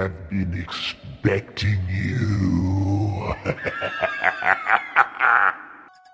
Welcome. We have been expecting you.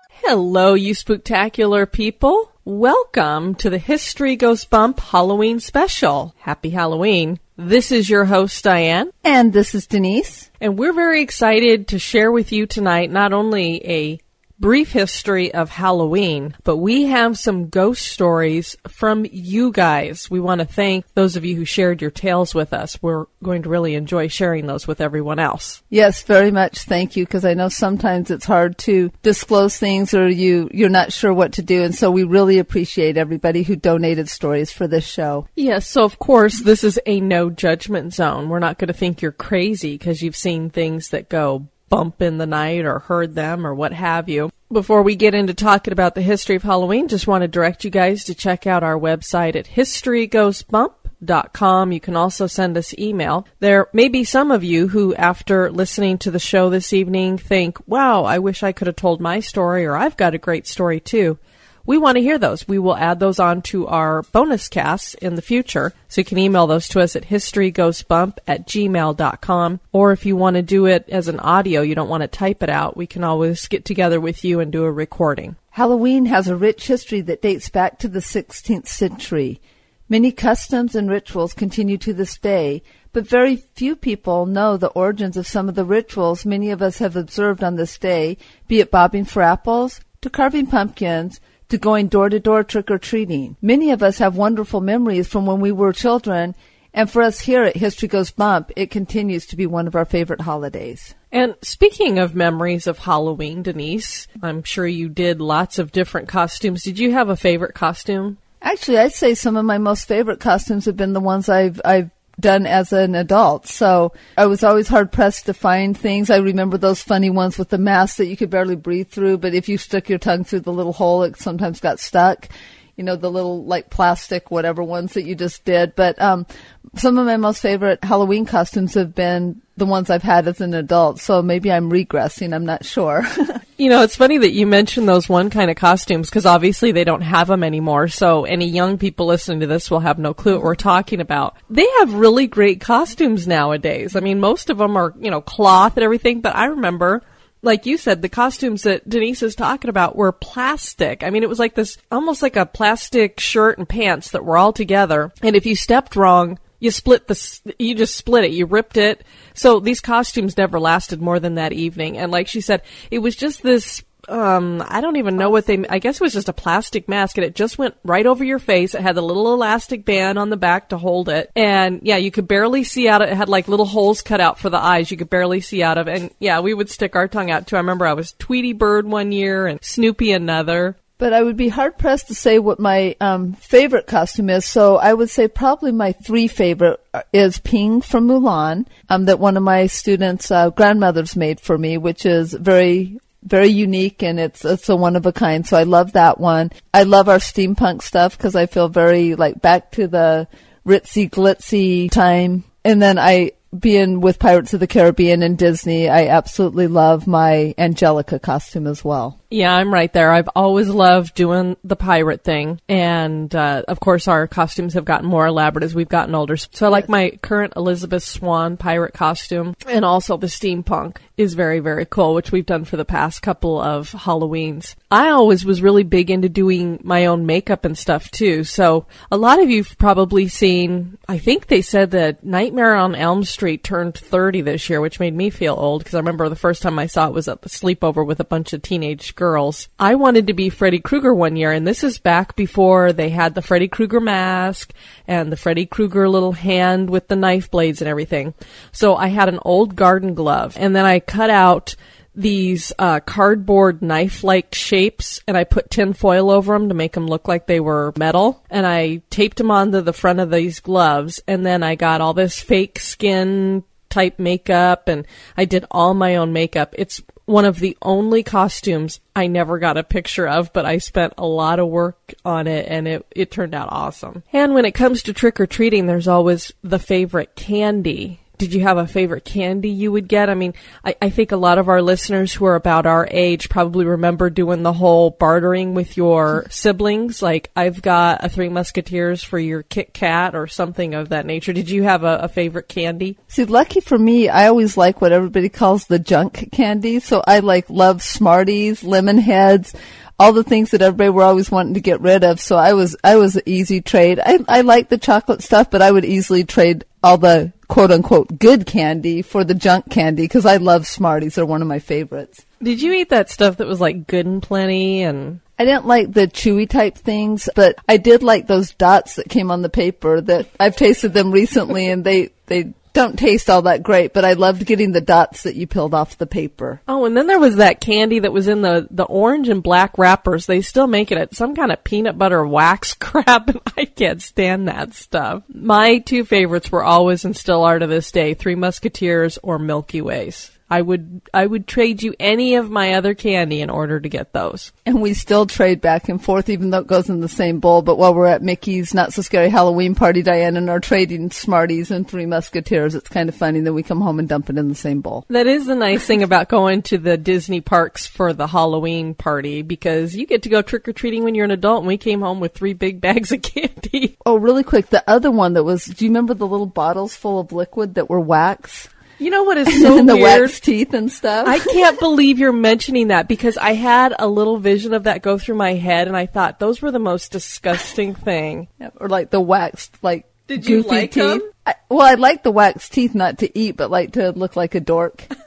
Hello, you spectacular people. Welcome to the History Goes Bump Halloween special. Happy Halloween. This is your host, Diane. And this is Denise. And we're very excited to share with you tonight not only a brief history of Halloween, but we have some ghost stories from you guys. We want to thank those of you who shared your tales with us. We're going to really enjoy sharing those with everyone else. Yes, very much. Thank you. Because I know sometimes it's hard to disclose things or you, you're not sure what to do. And so we really appreciate everybody who donated stories for this show. Yes. So of course, this is a no judgment zone. We're not going to think you're crazy because you've seen things that go bump in the night or heard them or what have you. Before we get into talking about the history of Halloween, just want to direct you guys to check out our website at historygoesbump.com. You can also send us email. There may be some of you who, after listening to the show this evening, think, wow, I wish I could have told my story or I've got a great story too we want to hear those. We will add those on to our bonus casts in the future. So you can email those to us at historygoesbump at gmail.com. Or if you want to do it as an audio, you don't want to type it out, we can always get together with you and do a recording. Halloween has a rich history that dates back to the 16th century. Many customs and rituals continue to this day, but very few people know the origins of some of the rituals many of us have observed on this day, be it bobbing for apples, to carving pumpkins, to going door to door trick or treating. Many of us have wonderful memories from when we were children, and for us here at History Goes Bump, it continues to be one of our favorite holidays. And speaking of memories of Halloween, Denise, I'm sure you did lots of different costumes. Did you have a favorite costume? Actually, I'd say some of my most favorite costumes have been the ones I've I've done as an adult. So I was always hard pressed to find things. I remember those funny ones with the mask that you could barely breathe through, but if you stuck your tongue through the little hole, it sometimes got stuck. You know, the little like plastic, whatever ones that you just did. But, um, some of my most favorite Halloween costumes have been the ones I've had as an adult. So maybe I'm regressing. I'm not sure. You know, it's funny that you mentioned those one kind of costumes because obviously they don't have them anymore. So any young people listening to this will have no clue what we're talking about. They have really great costumes nowadays. I mean, most of them are, you know, cloth and everything, but I remember like you said, the costumes that Denise is talking about were plastic. I mean, it was like this, almost like a plastic shirt and pants that were all together. And if you stepped wrong, you split the, you just split it, you ripped it. So these costumes never lasted more than that evening. And like she said, it was just this, um, I don't even know what they, I guess it was just a plastic mask and it just went right over your face. It had the little elastic band on the back to hold it. And yeah, you could barely see out of it. It had like little holes cut out for the eyes. You could barely see out of it. And yeah, we would stick our tongue out too. I remember I was Tweety Bird one year and Snoopy another but I would be hard pressed to say what my um, favorite costume is. So I would say probably my three favorite is Ping from Mulan, um, that one of my students' uh, grandmothers made for me, which is very very unique and it's it's a one of a kind. So I love that one. I love our steampunk stuff because I feel very like back to the ritzy glitzy time. And then I being with Pirates of the Caribbean and Disney, I absolutely love my Angelica costume as well. Yeah, I'm right there. I've always loved doing the pirate thing. And, uh, of course, our costumes have gotten more elaborate as we've gotten older. So I like my current Elizabeth Swann pirate costume. And also the steampunk is very, very cool, which we've done for the past couple of Halloweens. I always was really big into doing my own makeup and stuff too. So a lot of you've probably seen, I think they said that Nightmare on Elm Street turned 30 this year, which made me feel old because I remember the first time I saw it was at the sleepover with a bunch of teenage girls. I wanted to be Freddy Krueger one year, and this is back before they had the Freddy Krueger mask and the Freddy Krueger little hand with the knife blades and everything. So I had an old garden glove, and then I cut out these uh, cardboard knife-like shapes, and I put tin foil over them to make them look like they were metal. And I taped them onto the front of these gloves, and then I got all this fake skin type makeup, and I did all my own makeup. It's one of the only costumes I never got a picture of, but I spent a lot of work on it and it, it turned out awesome. And when it comes to trick or treating, there's always the favorite candy Did you have a favorite candy you would get? I mean, I, I think a lot of our listeners who are about our age probably remember doing the whole bartering with your siblings. Like, I've got a Three Musketeers for your Kit Kat or something of that nature. Did you have a, a favorite candy? See, lucky for me, I always like what everybody calls the junk candy. So I like love Smarties, lemon heads, all the things that everybody were always wanting to get rid of. So I was, I was an easy trade. I, I like the chocolate stuff, but I would easily trade all the quote unquote good candy for the junk candy because I love Smarties. They're one of my favorites. Did you eat that stuff that was like good and plenty and I didn't like the chewy type things, but I did like those dots that came on the paper that I've tasted them recently and they, they don't taste all that great, but I loved getting the dots that you peeled off the paper. Oh, and then there was that candy that was in the, the orange and black wrappers. They still make it at some kind of peanut butter wax crap, and I can't stand that stuff. My two favorites were always and still are to this day Three Musketeers or Milky Ways. I would I would trade you any of my other candy in order to get those. And we still trade back and forth, even though it goes in the same bowl. But while we're at Mickey's Not So Scary Halloween party, Diane and are trading Smarties and Three Musketeers. It's kind of funny. Then we come home and dump it in the same bowl. That is the nice thing about going to the Disney parks for the Halloween party because you get to go trick or treating when you're an adult. And we came home with three big bags of candy. Oh, really quick. The other one that was, do you remember the little bottles full of liquid that were wax? You know what is so the weird? wax teeth and stuff. I can't believe you're mentioning that because I had a little vision of that go through my head, and I thought those were the most disgusting thing. Yeah, or like the waxed, like Did you goofy like teeth. 'em? I, well, I like the waxed teeth, not to eat, but like to look like a dork.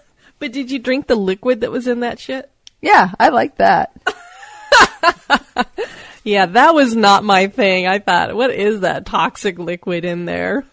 But did you drink the liquid that was in that shit? yeah, I like that. Yeah, that was not my thing. I thought, what is that toxic liquid in there?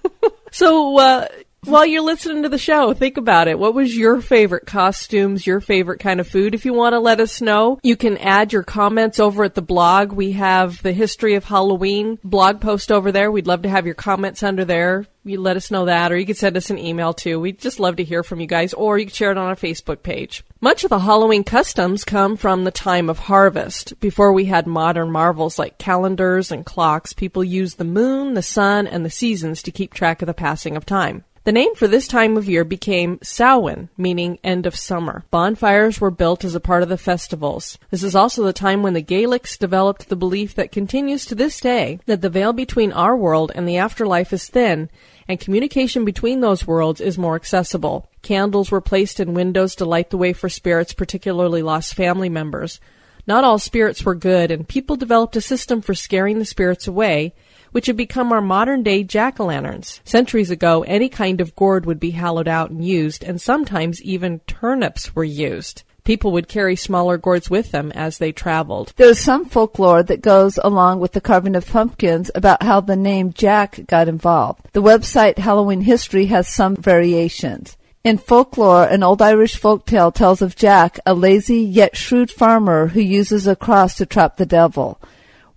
so, uh, while you're listening to the show, think about it. What was your favorite costumes, your favorite kind of food? If you want to let us know, you can add your comments over at the blog. We have the history of Halloween blog post over there. We'd love to have your comments under there. You let us know that, or you could send us an email too. We'd just love to hear from you guys, or you can share it on our Facebook page. Much of the Halloween customs come from the time of harvest. Before we had modern marvels like calendars and clocks, people used the moon, the sun, and the seasons to keep track of the passing of time. The name for this time of year became Samhain, meaning end of summer. Bonfires were built as a part of the festivals. This is also the time when the Gaelics developed the belief that continues to this day that the veil between our world and the afterlife is thin and communication between those worlds is more accessible. Candles were placed in windows to light the way for spirits, particularly lost family members. Not all spirits were good, and people developed a system for scaring the spirits away, which have become our modern day jack o' lanterns. Centuries ago, any kind of gourd would be hollowed out and used, and sometimes even turnips were used. People would carry smaller gourds with them as they traveled. There's some folklore that goes along with the carving of pumpkins about how the name Jack got involved. The website Halloween History has some variations. In folklore, an old Irish folktale tells of Jack, a lazy yet shrewd farmer who uses a cross to trap the devil.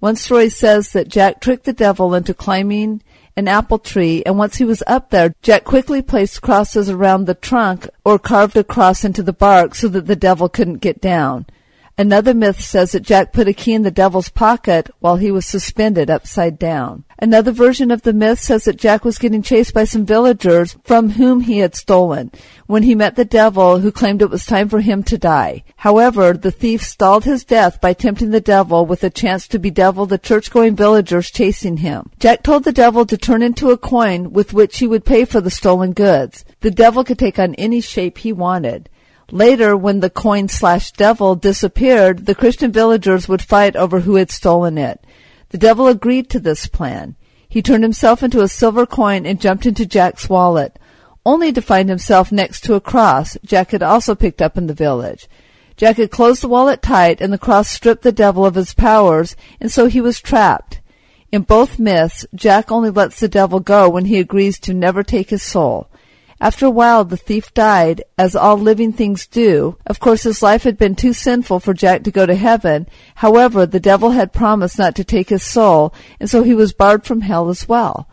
One story says that Jack tricked the devil into climbing an apple tree, and once he was up there, Jack quickly placed crosses around the trunk or carved a cross into the bark so that the devil couldn't get down. Another myth says that Jack put a key in the devil's pocket while he was suspended upside down. Another version of the myth says that Jack was getting chased by some villagers from whom he had stolen when he met the devil who claimed it was time for him to die. However, the thief stalled his death by tempting the devil with a chance to bedevil the church-going villagers chasing him. Jack told the devil to turn into a coin with which he would pay for the stolen goods. The devil could take on any shape he wanted. Later, when the coin slash devil disappeared, the Christian villagers would fight over who had stolen it. The devil agreed to this plan. He turned himself into a silver coin and jumped into Jack's wallet, only to find himself next to a cross Jack had also picked up in the village. Jack had closed the wallet tight, and the cross stripped the devil of his powers, and so he was trapped. In both myths, Jack only lets the devil go when he agrees to never take his soul. After a while, the thief died, as all living things do. Of course, his life had been too sinful for Jack to go to heaven. However, the devil had promised not to take his soul, and so he was barred from hell as well.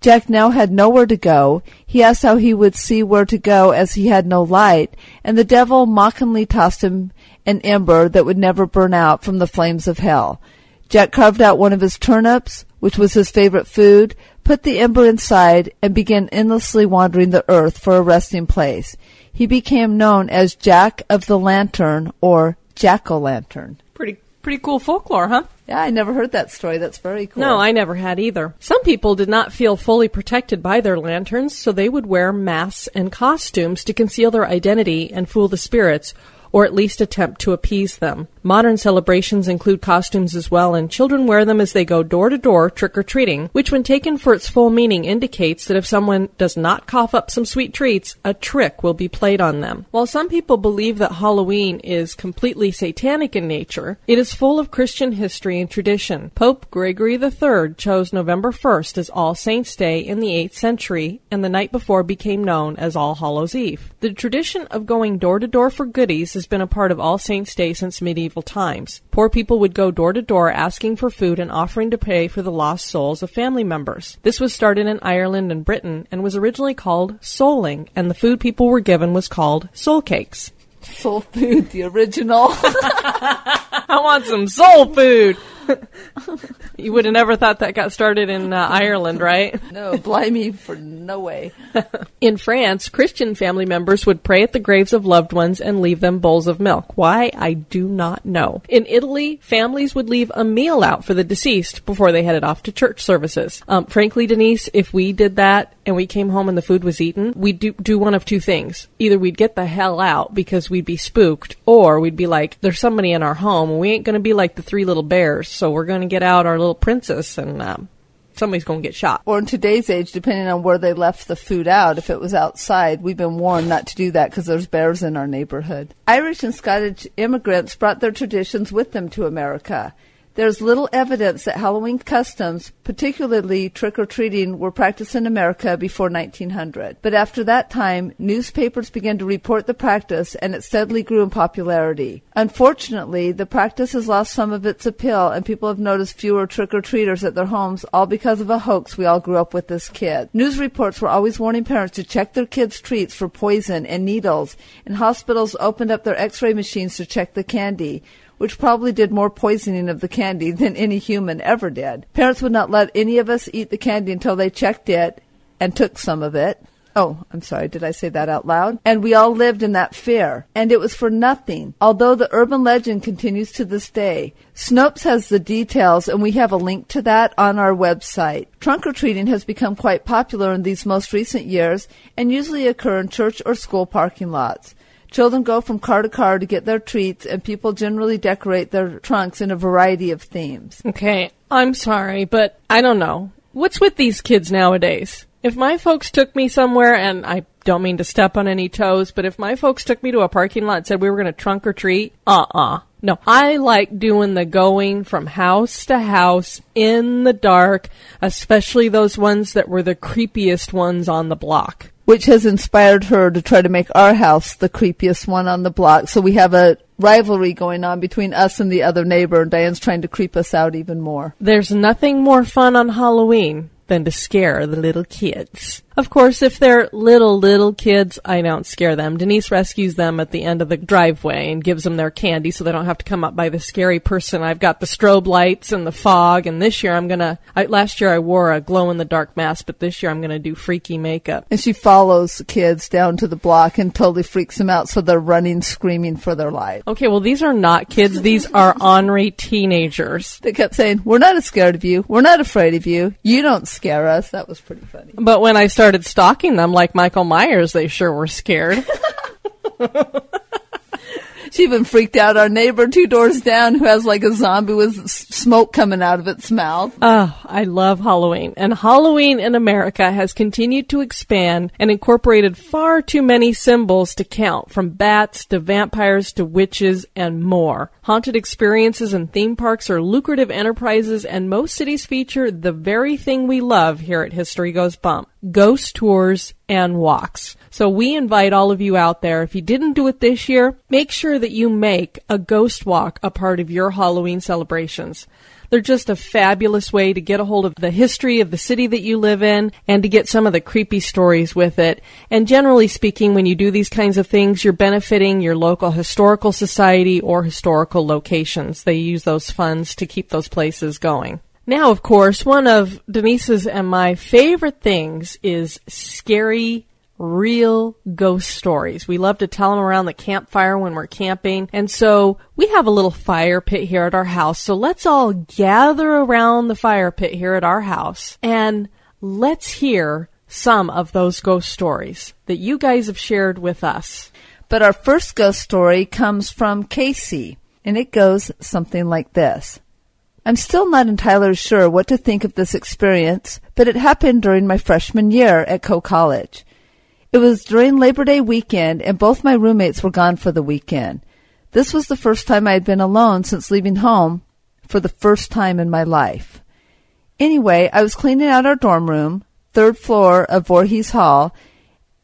Jack now had nowhere to go. He asked how he would see where to go as he had no light, and the devil mockingly tossed him an ember that would never burn out from the flames of hell. Jack carved out one of his turnips, which was his favorite food, put the ember inside, and began endlessly wandering the earth for a resting place. He became known as Jack of the Lantern or Jack o' Lantern. Pretty pretty cool folklore, huh? Yeah, I never heard that story. That's very cool. No, I never had either. Some people did not feel fully protected by their lanterns, so they would wear masks and costumes to conceal their identity and fool the spirits, or at least attempt to appease them. Modern celebrations include costumes as well, and children wear them as they go door to door trick or treating, which, when taken for its full meaning, indicates that if someone does not cough up some sweet treats, a trick will be played on them. While some people believe that Halloween is completely satanic in nature, it is full of Christian history and tradition. Pope Gregory III chose November 1st as All Saints' Day in the 8th century, and the night before became known as All Hallows' Eve. The tradition of going door to door for goodies has been a part of All Saints' Day since medieval times. Poor people would go door to door asking for food and offering to pay for the lost souls of family members. This was started in Ireland and Britain and was originally called souling, and the food people were given was called soul cakes. Soul food, the original. I want some soul food. you would have never thought that got started in uh, Ireland, right? no, blimey, for no way. in France, Christian family members would pray at the graves of loved ones and leave them bowls of milk. Why? I do not know. In Italy, families would leave a meal out for the deceased before they headed off to church services. Um, frankly, Denise, if we did that and we came home and the food was eaten, we'd do, do one of two things. Either we'd get the hell out because we'd be spooked, or we'd be like, there's somebody in our home and we ain't going to be like the three little bears, so we're going to get out our little princess and um, somebody's going to get shot. Or in today's age, depending on where they left the food out, if it was outside, we've been warned not to do that because there's bears in our neighborhood. Irish and Scottish immigrants brought their traditions with them to America. There's little evidence that Halloween customs, particularly trick or treating, were practiced in America before 1900. But after that time, newspapers began to report the practice and it steadily grew in popularity. Unfortunately, the practice has lost some of its appeal and people have noticed fewer trick or treaters at their homes, all because of a hoax we all grew up with as kids. News reports were always warning parents to check their kids' treats for poison and needles, and hospitals opened up their x ray machines to check the candy which probably did more poisoning of the candy than any human ever did. Parents would not let any of us eat the candy until they checked it and took some of it. Oh, I'm sorry, did I say that out loud? And we all lived in that fear. And it was for nothing, although the urban legend continues to this day. Snopes has the details, and we have a link to that on our website. Trunk or treating has become quite popular in these most recent years and usually occur in church or school parking lots. Children go from car to car to get their treats, and people generally decorate their trunks in a variety of themes. Okay, I'm sorry, but I don't know. What's with these kids nowadays? If my folks took me somewhere, and I don't mean to step on any toes, but if my folks took me to a parking lot and said we were going to trunk or treat, uh uh No, I like doing the going from house to house in the dark, especially those ones that were the creepiest ones on the block which has inspired her to try to make our house the creepiest one on the block. So we have a rivalry going on between us and the other neighbor. And Diane's trying to creep us out even more. There's nothing more fun on Halloween than to scare the little kids. Of course, if they're little, little kids, I don't scare them. Denise rescues them at the end of the driveway and gives them their candy so they don't have to come up by the scary person. I've got the strobe lights and the fog, and this year I'm gonna, I, last year I wore a glow in the dark mask, but this year I'm gonna do freaky makeup. And she follows the kids down to the block and totally freaks them out so they're running, screaming for their life. Okay, well these are not kids, these are ornery teenagers. They kept saying, we're not scared of you, we're not afraid of you, you don't scare us. That was pretty funny. But when I started started stalking them like Michael Myers, they sure were scared. She even freaked out our neighbor two doors down who has like a zombie with smoke coming out of its mouth. Oh, I love Halloween. And Halloween in America has continued to expand and incorporated far too many symbols to count, from bats to vampires to witches and more. Haunted experiences and theme parks are lucrative enterprises, and most cities feature the very thing we love here at History Goes Bump ghost tours and walks. So we invite all of you out there, if you didn't do it this year, make sure that you make a ghost walk a part of your Halloween celebrations. They're just a fabulous way to get a hold of the history of the city that you live in and to get some of the creepy stories with it. And generally speaking, when you do these kinds of things, you're benefiting your local historical society or historical locations. They use those funds to keep those places going. Now, of course, one of Denise's and my favorite things is scary real ghost stories. We love to tell them around the campfire when we're camping. And so we have a little fire pit here at our house. So let's all gather around the fire pit here at our house and let's hear some of those ghost stories that you guys have shared with us. But our first ghost story comes from Casey, and it goes something like this. I'm still not entirely sure what to think of this experience, but it happened during my freshman year at Coe College. It was during Labor Day weekend, and both my roommates were gone for the weekend. This was the first time I had been alone since leaving home for the first time in my life. Anyway, I was cleaning out our dorm room, third floor of Voorhees Hall,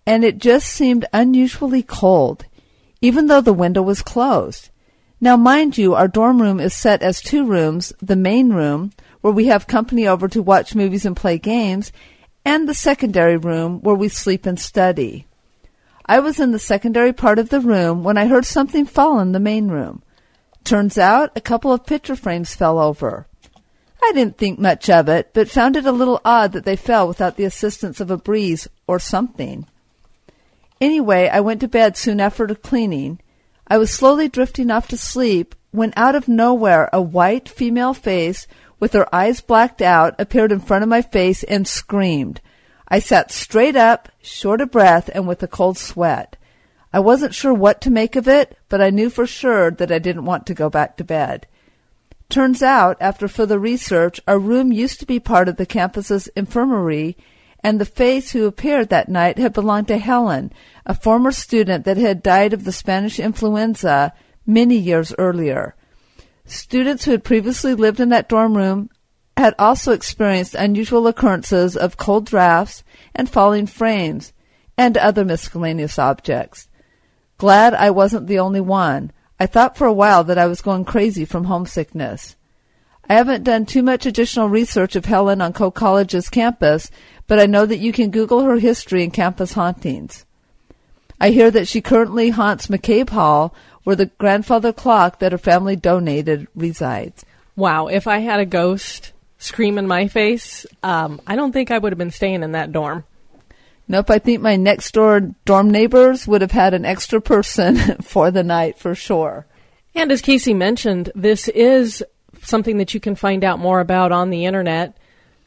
and it just seemed unusually cold, even though the window was closed. Now, mind you, our dorm room is set as two rooms the main room, where we have company over to watch movies and play games, and the secondary room where we sleep and study. I was in the secondary part of the room when I heard something fall in the main room. Turns out a couple of picture frames fell over. I didn't think much of it, but found it a little odd that they fell without the assistance of a breeze or something. Anyway, I went to bed soon after the cleaning. I was slowly drifting off to sleep when out of nowhere a white female face with her eyes blacked out, appeared in front of my face and screamed. I sat straight up, short of breath, and with a cold sweat. I wasn't sure what to make of it, but I knew for sure that I didn't want to go back to bed. Turns out, after further research, our room used to be part of the campus's infirmary, and the face who appeared that night had belonged to Helen, a former student that had died of the Spanish influenza many years earlier. Students who had previously lived in that dorm room had also experienced unusual occurrences of cold drafts and falling frames and other miscellaneous objects. Glad I wasn't the only one. I thought for a while that I was going crazy from homesickness. I haven't done too much additional research of Helen on Coe College's campus, but I know that you can Google her history and campus hauntings. I hear that she currently haunts McCabe Hall, where the grandfather clock that her family donated resides. Wow, if I had a ghost scream in my face, um, I don't think I would have been staying in that dorm. Nope, I think my next door dorm neighbors would have had an extra person for the night for sure. And as Casey mentioned, this is something that you can find out more about on the internet.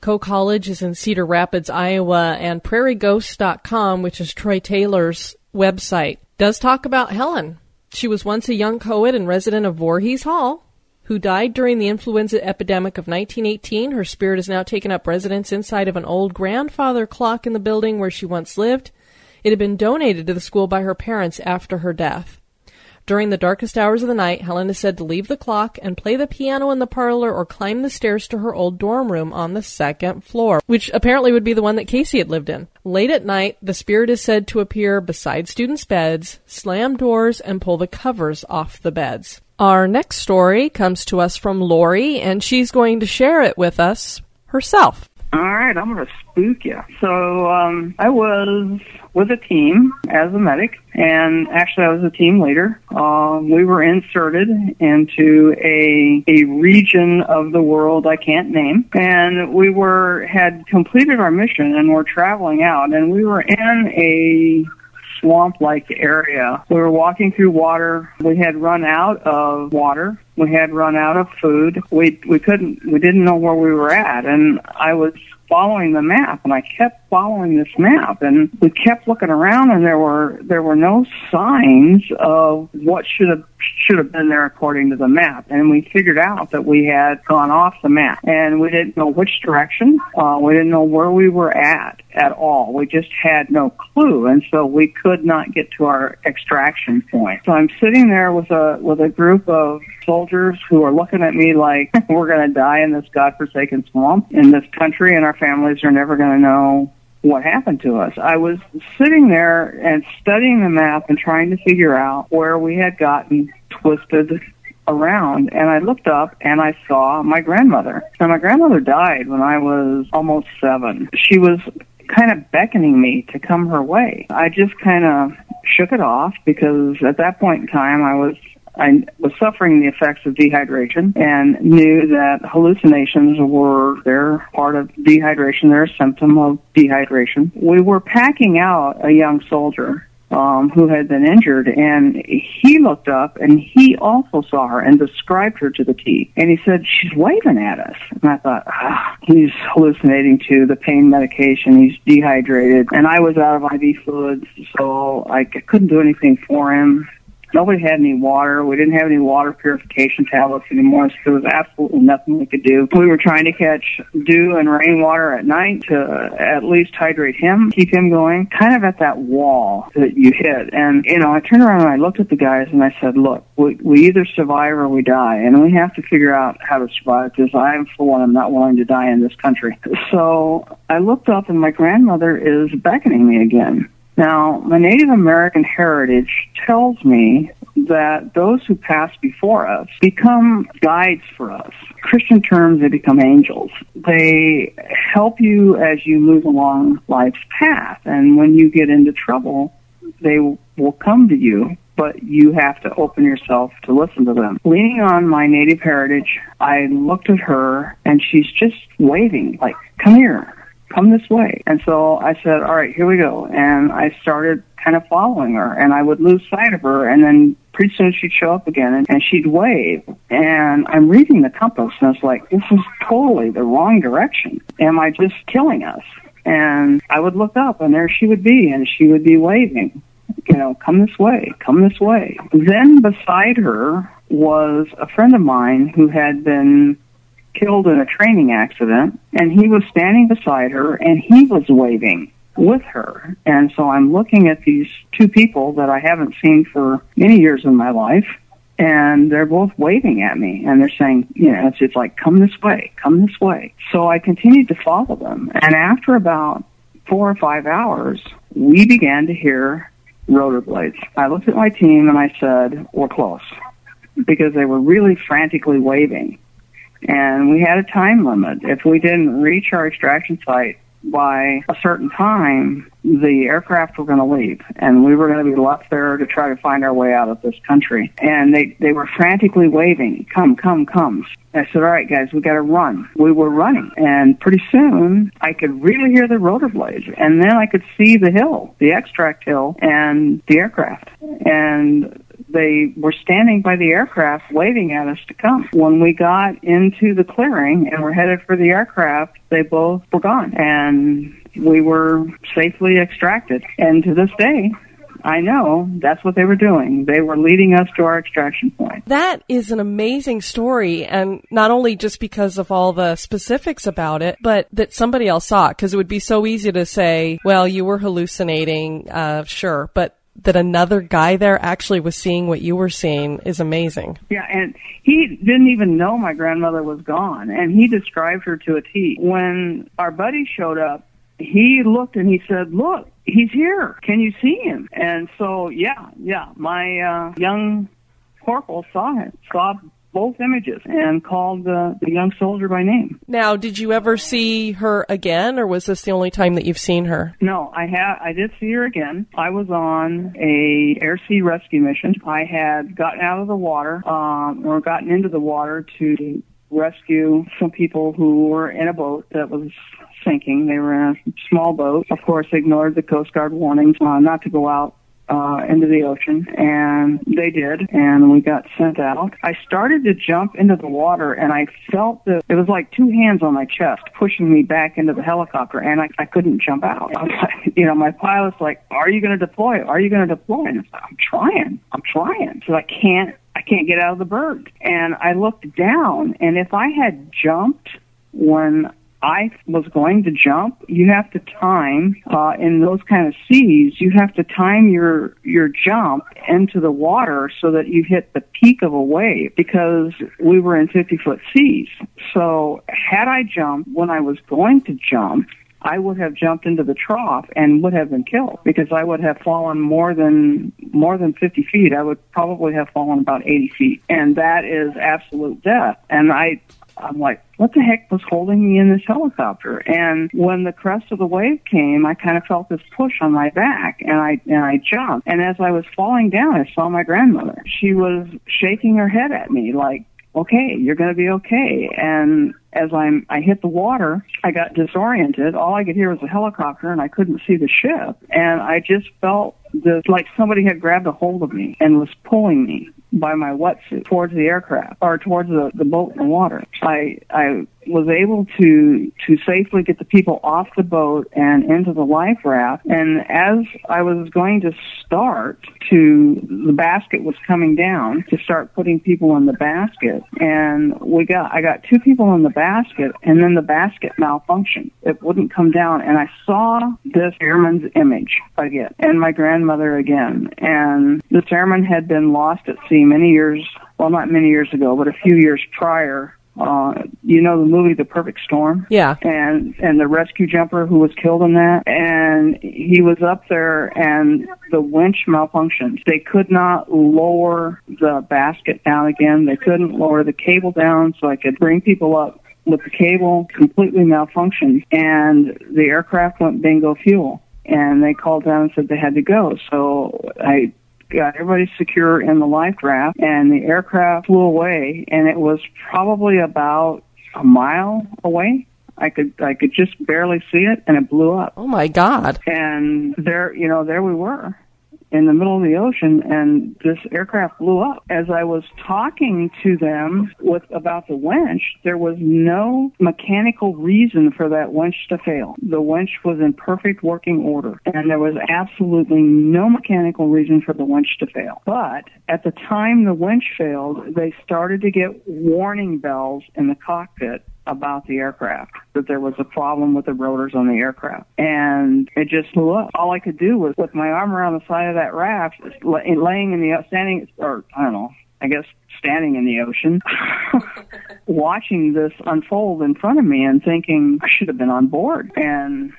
Coe College is in Cedar Rapids, Iowa, and prairieghosts.com, which is Troy Taylor's website, does talk about Helen. She was once a young poet and resident of Voorhees Hall who died during the influenza epidemic of 1918. Her spirit has now taken up residence inside of an old grandfather clock in the building where she once lived. It had been donated to the school by her parents after her death. During the darkest hours of the night, Helen is said to leave the clock and play the piano in the parlor or climb the stairs to her old dorm room on the second floor, which apparently would be the one that Casey had lived in. Late at night, the spirit is said to appear beside students' beds, slam doors, and pull the covers off the beds. Our next story comes to us from Lori, and she's going to share it with us herself. All right, I'm going to spook you. So um, I was with a team as a medic, and actually I was a team leader. Um, we were inserted into a a region of the world I can't name, and we were had completed our mission and were traveling out, and we were in a swamp like area. We were walking through water. We had run out of water. We had run out of food. We we couldn't we didn't know where we were at and I was following the map and I kept following this map and we kept looking around and there were there were no signs of what should have should have been there according to the map. And we figured out that we had gone off the map and we didn't know which direction uh, we didn't know where we were at at all. We just had no clue and so we could not get to our extraction point. So I'm sitting there with a with a group of soldiers who are looking at me like we're going to die in this godforsaken swamp in this country and our families are never going to know what happened to us. I was sitting there and studying the map and trying to figure out where we had gotten twisted around and I looked up and I saw my grandmother. And my grandmother died when I was almost seven. She was kind of beckoning me to come her way. I just kind of shook it off because at that point in time I was I was suffering the effects of dehydration and knew that hallucinations were they're part of dehydration. They're a symptom of dehydration. We were packing out a young soldier um, who had been injured, and he looked up and he also saw her and described her to the T. And he said, "She's waving at us." And I thought, ah, he's hallucinating too. The pain medication, he's dehydrated, and I was out of IV fluids, so I couldn't do anything for him. Nobody had any water. We didn't have any water purification tablets anymore, so there was absolutely nothing we could do. We were trying to catch dew and rainwater at night to at least hydrate him, keep him going, kind of at that wall that you hit. And, you know, I turned around and I looked at the guys and I said, look, we, we either survive or we die, and we have to figure out how to survive because I'm, for one, I'm not willing to die in this country. So I looked up and my grandmother is beckoning me again. Now, my Native American heritage tells me that those who pass before us become guides for us. Christian terms, they become angels. They help you as you move along life's path. And when you get into trouble, they will come to you, but you have to open yourself to listen to them. Leaning on my native heritage, I looked at her and she's just waving, like, come here come this way. And so I said, all right, here we go. And I started kind of following her and I would lose sight of her and then pretty soon she'd show up again and, and she'd wave. And I'm reading the compass and it's like, this is totally the wrong direction. Am I just killing us? And I would look up and there she would be and she would be waving. You know, come this way, come this way. Then beside her was a friend of mine who had been killed in a training accident, and he was standing beside her and he was waving with her. And so I'm looking at these two people that I haven't seen for many years in my life, and they're both waving at me and they're saying, you know, it's, it's like, come this way, come this way. So I continued to follow them. And after about four or five hours, we began to hear rotor blades. I looked at my team and I said, we're close because they were really frantically waving and we had a time limit. If we didn't reach our extraction site by a certain time, the aircraft were going to leave, and we were going to be left there to try to find our way out of this country. And they they were frantically waving, "Come, come, come!" I said, "All right, guys, we got to run." We were running, and pretty soon I could really hear the rotor blades, and then I could see the hill, the extract hill, and the aircraft. And they were standing by the aircraft waiting at us to come. When we got into the clearing and were headed for the aircraft, they both were gone and we were safely extracted. And to this day, I know that's what they were doing. They were leading us to our extraction point. That is an amazing story, and not only just because of all the specifics about it, but that somebody else saw it. Because it would be so easy to say, "Well, you were hallucinating," uh, sure, but that another guy there actually was seeing what you were seeing is amazing. Yeah, and he didn't even know my grandmother was gone, and he described her to a T. When our buddy showed up, he looked and he said, "Look, he's here. Can you see him?" And so, yeah, yeah, my uh, young corporal saw him, saw both images and called the, the young soldier by name. Now, did you ever see her again, or was this the only time that you've seen her? No, I have. I did see her again. I was on a air sea rescue mission. I had gotten out of the water, um, or gotten into the water to rescue some people who were in a boat that was sinking. They were in a small boat. Of course, ignored the Coast Guard warnings uh, not to go out uh, into the ocean, and they did, and we got sent out. I started to jump into the water, and I felt that it was like two hands on my chest pushing me back into the helicopter, and I, I couldn't jump out. I was like, you know, my pilot's like, "Are you going to deploy? Are you going to deploy?" And I am trying. I'm trying. So I can't. I can't get out of the berg. And I looked down, and if I had jumped when I was going to jump, you have to time uh, in those kind of seas. You have to time your your jump into the water so that you hit the peak of a wave because we were in 50 foot seas. So had I jumped when I was going to jump, I would have jumped into the trough and would have been killed because I would have fallen more than more than 50 feet. I would probably have fallen about 80 feet, and that is absolute death. And I I'm like, what the heck was holding me in this helicopter? And when the crest of the wave came, I kind of felt this push on my back and I, and I jumped. And as I was falling down, I saw my grandmother. She was shaking her head at me like, okay, you're going to be okay. And as I'm, I hit the water, I got disoriented. All I could hear was a helicopter and I couldn't see the ship. And I just felt this, like somebody had grabbed a hold of me and was pulling me by my wetsuit towards the aircraft or towards the, the boat in the water. I, I was able to to safely get the people off the boat and into the life raft. And as I was going to start to the basket was coming down to start putting people in the basket, and we got I got two people in the basket, and then the basket malfunctioned. It wouldn't come down, and I saw this airman's image again, and my grandmother again, and this airman had been lost at sea many years. Well, not many years ago, but a few years prior uh, you know the movie The Perfect Storm? Yeah. And and the rescue jumper who was killed in that, and he was up there, and the winch malfunctioned. They could not lower the basket down again. They couldn't lower the cable down, so I could bring people up. With the cable completely malfunctioned, and the aircraft went bingo fuel and they called down and said they had to go. So I got everybody secure in the life raft, and the aircraft flew away, and it was probably about a mile away. I could I could just barely see it, and it blew up. Oh my God! And there, you know, there we were in the middle of the ocean and this aircraft blew up. As I was talking to them with about the winch, there was no mechanical reason for that winch to fail. The winch was in perfect working order and there was absolutely no mechanical reason for the winch to fail. But at the time the winch failed, they started to get warning bells in the cockpit about the aircraft, that there was a problem with the rotors on the aircraft. And it just blew up. All I could do was with my arm around the side of that raft, laying in the, standing, or I don't know, I guess standing in the ocean, watching this unfold in front of me and thinking I should have been on board. And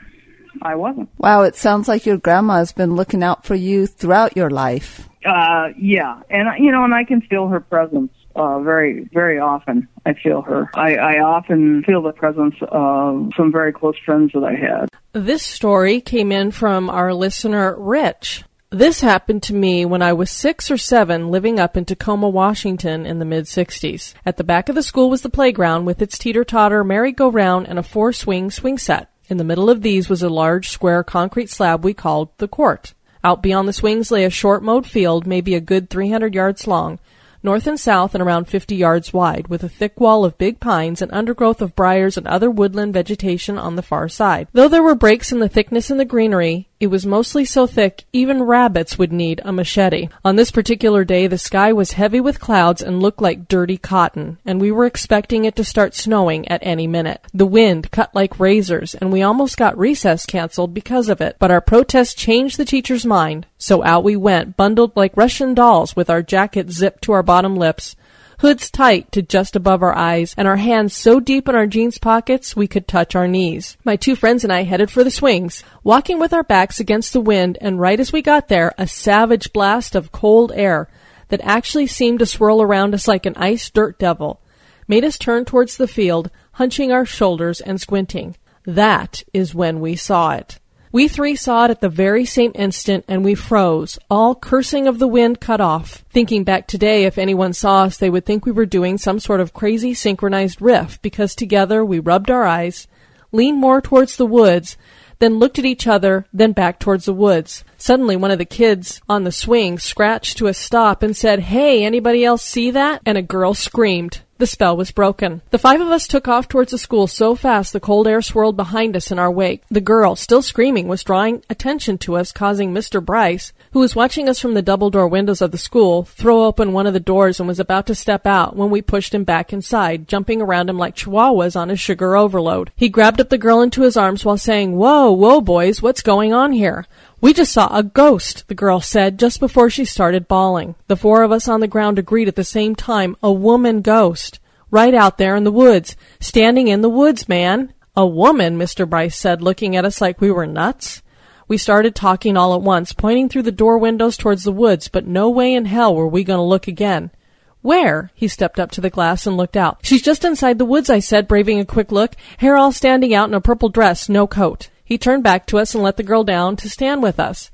I wasn't. Wow, it sounds like your grandma has been looking out for you throughout your life. Uh, yeah, and you know, and I can feel her presence uh, very, very often. I feel her. I, I often feel the presence of some very close friends that I had. This story came in from our listener, Rich. This happened to me when I was six or seven living up in Tacoma, Washington in the mid 60s. At the back of the school was the playground with its teeter totter, merry-go-round, and a four swing swing set. In the middle of these was a large square concrete slab we called the court. Out beyond the swings lay a short mowed field, maybe a good 300 yards long, north and south and around 50 yards wide, with a thick wall of big pines and undergrowth of briars and other woodland vegetation on the far side. Though there were breaks in the thickness in the greenery, it was mostly so thick even rabbits would need a machete. On this particular day, the sky was heavy with clouds and looked like dirty cotton, and we were expecting it to start snowing at any minute. The wind cut like razors, and we almost got recess canceled because of it. But our protest changed the teacher's mind, so out we went, bundled like Russian dolls with our jackets zipped to our bottom lips hoods tight to just above our eyes, and our hands so deep in our jeans pockets we could touch our knees. My two friends and I headed for the swings, walking with our backs against the wind, and right as we got there, a savage blast of cold air that actually seemed to swirl around us like an ice dirt devil made us turn towards the field, hunching our shoulders and squinting. That is when we saw it. We three saw it at the very same instant and we froze, all cursing of the wind cut off. Thinking back today, if anyone saw us, they would think we were doing some sort of crazy synchronized riff because together we rubbed our eyes, leaned more towards the woods, then looked at each other, then back towards the woods. Suddenly, one of the kids on the swing scratched to a stop and said, Hey, anybody else see that? And a girl screamed. The spell was broken. The five of us took off towards the school so fast the cold air swirled behind us in our wake. The girl, still screaming, was drawing attention to us, causing Mr. Bryce, who was watching us from the double door windows of the school, throw open one of the doors and was about to step out when we pushed him back inside, jumping around him like chihuahuas on a sugar overload. He grabbed up the girl into his arms while saying, Whoa, whoa, boys, what's going on here? We just saw a ghost, the girl said just before she started bawling. The four of us on the ground agreed at the same time, a woman ghost. Right out there in the woods. Standing in the woods, man. A woman, Mr. Bryce said, looking at us like we were nuts. We started talking all at once, pointing through the door windows towards the woods, but no way in hell were we going to look again. Where? He stepped up to the glass and looked out. She's just inside the woods, I said, braving a quick look, hair all standing out in a purple dress, no coat. He turned back to us and let the girl down to stand with us.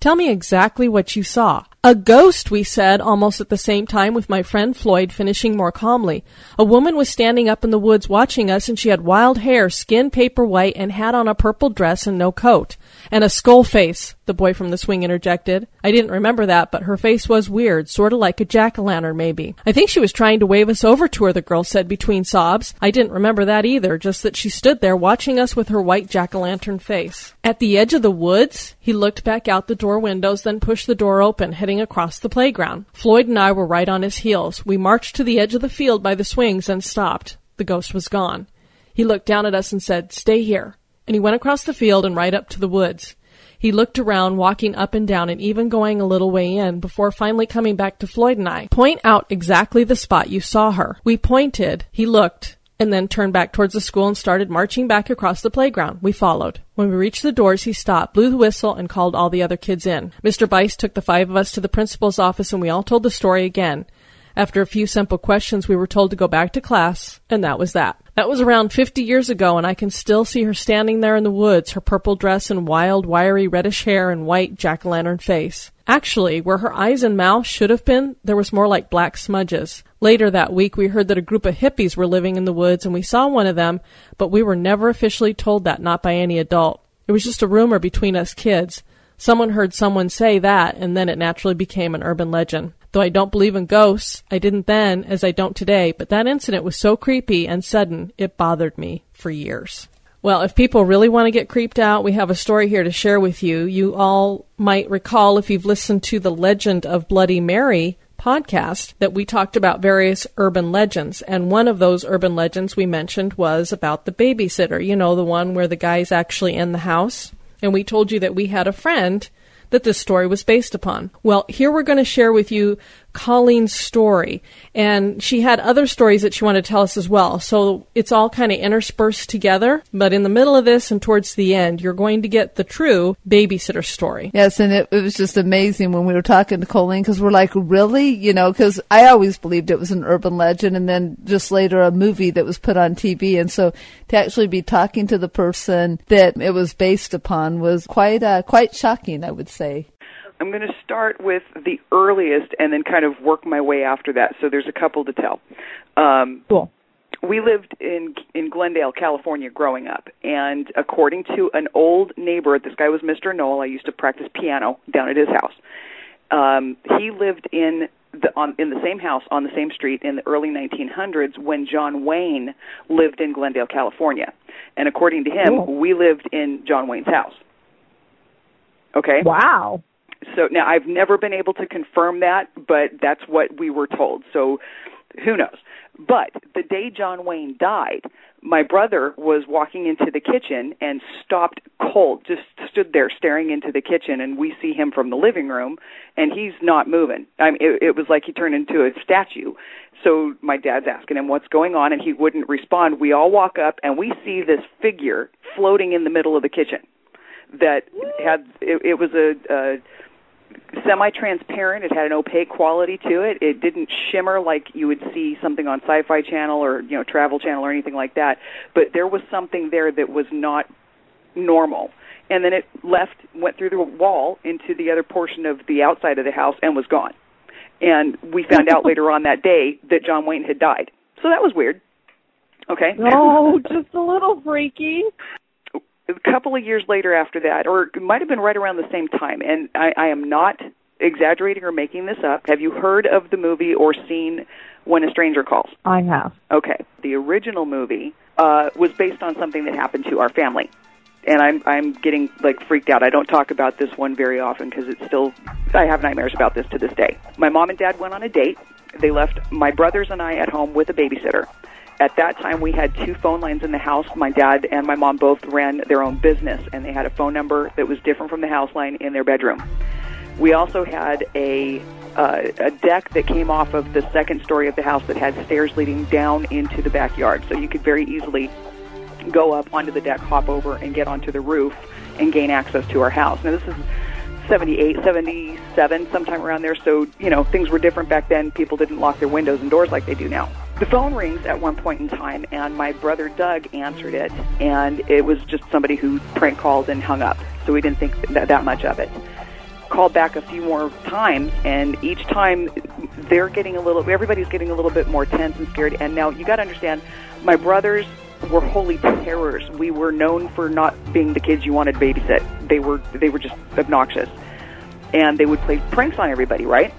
Tell me exactly what you saw. A ghost, we said, almost at the same time, with my friend Floyd finishing more calmly. A woman was standing up in the woods watching us, and she had wild hair, skin paper white, and had on a purple dress and no coat. And a skull face, the boy from the swing interjected. I didn't remember that, but her face was weird, sort of like a jack-o'-lantern, maybe. I think she was trying to wave us over to her, the girl said between sobs. I didn't remember that either, just that she stood there watching us with her white jack-o'-lantern face. At the edge of the woods, he looked back out the door windows, then pushed the door open, heading across the playground. Floyd and I were right on his heels. We marched to the edge of the field by the swings and stopped. The ghost was gone. He looked down at us and said, Stay here. And he went across the field and right up to the woods. He looked around, walking up and down and even going a little way in before finally coming back to Floyd and I. Point out exactly the spot you saw her. We pointed. He looked and then turned back towards the school and started marching back across the playground. We followed. When we reached the doors, he stopped, blew the whistle, and called all the other kids in. Mr. Bryce took the five of us to the principal's office, and we all told the story again. After a few simple questions, we were told to go back to class, and that was that. That was around 50 years ago, and I can still see her standing there in the woods, her purple dress and wild, wiry reddish hair and white jack o' lantern face. Actually, where her eyes and mouth should have been, there was more like black smudges. Later that week, we heard that a group of hippies were living in the woods, and we saw one of them, but we were never officially told that, not by any adult. It was just a rumor between us kids. Someone heard someone say that, and then it naturally became an urban legend. Though I don't believe in ghosts, I didn't then, as I don't today, but that incident was so creepy and sudden, it bothered me for years. Well, if people really want to get creeped out, we have a story here to share with you. You all might recall, if you've listened to the Legend of Bloody Mary podcast, that we talked about various urban legends. And one of those urban legends we mentioned was about the babysitter. You know, the one where the guy's actually in the house. And we told you that we had a friend that this story was based upon. Well, here we're going to share with you Colleen's story. And she had other stories that she wanted to tell us as well. So it's all kind of interspersed together. But in the middle of this and towards the end, you're going to get the true babysitter story. Yes, and it, it was just amazing when we were talking to Colleen because we're like, really? You know, because I always believed it was an urban legend and then just later a movie that was put on TV. And so to actually be talking to the person that it was based upon was quite, uh, quite shocking, I would say. I'm going to start with the earliest and then kind of work my way after that. So there's a couple to tell. Um, cool. We lived in in Glendale, California, growing up, and according to an old neighbor, this guy was Mr. Noel. I used to practice piano down at his house. Um, he lived in the, on, in the same house on the same street in the early 1900s when John Wayne lived in Glendale, California. And according to him, Cool. we lived in John Wayne's house. Okay. Wow. So now I've never been able to confirm that, but that's what we were told. So who knows? But the day John Wayne died, my brother was walking into the kitchen and stopped cold, just stood there staring into the kitchen, and we see him from the living room, and he's not moving. I mean, it, it was like he turned into a statue. So my dad's asking him what's going on, and he wouldn't respond. We all walk up, and we see this figure floating in the middle of the kitchen that had it, it was a, a semi-transparent. It had an opaque quality to it. It didn't shimmer like you would see something on Sci-Fi Channel or you know Travel Channel or anything like that. But there was something there that was not normal. And then it left, went through the wall into the other portion of the outside of the house and was gone. And we found out later on that day that John Wayne had died. So that was weird. Okay. Oh, just a little freaky. A couple of years later after that, or it might have been right around the same time, and I, I am not exaggerating or making this up. Have you heard of the movie or seen When a Stranger Calls? I have. Okay. The original movie uh, was based on something that happened to our family. And I'm I'm getting like freaked out. I don't talk about this one very often because it's still I have nightmares about this to this day. My mom and dad went on a date. They left my brothers and I at home with a babysitter. At that time, we had two phone lines in the house. My dad and my mom both ran their own business, and they had a phone number that was different from the house line in their bedroom. We also had a uh, a deck that came off of the second story of the house that had stairs leading down into the backyard, so you could very easily go up onto the deck, hop over, and get onto the roof and gain access to our house. Now, this is 78, 77, sometime around there. So, you know, things were different back then. People didn't lock their windows and doors like they do now. The phone rings at one point in time, and my brother Doug answered it, and it was just somebody who prank called and hung up. So we didn't think that, that much of it. Called back a few more times, and each time they're getting a little, everybody's getting a little bit more tense and scared. And now you got to understand, my brothers were holy terrors. We were known for not being the kids you wanted to babysit. They were they were just obnoxious, and they would play pranks on everybody, right?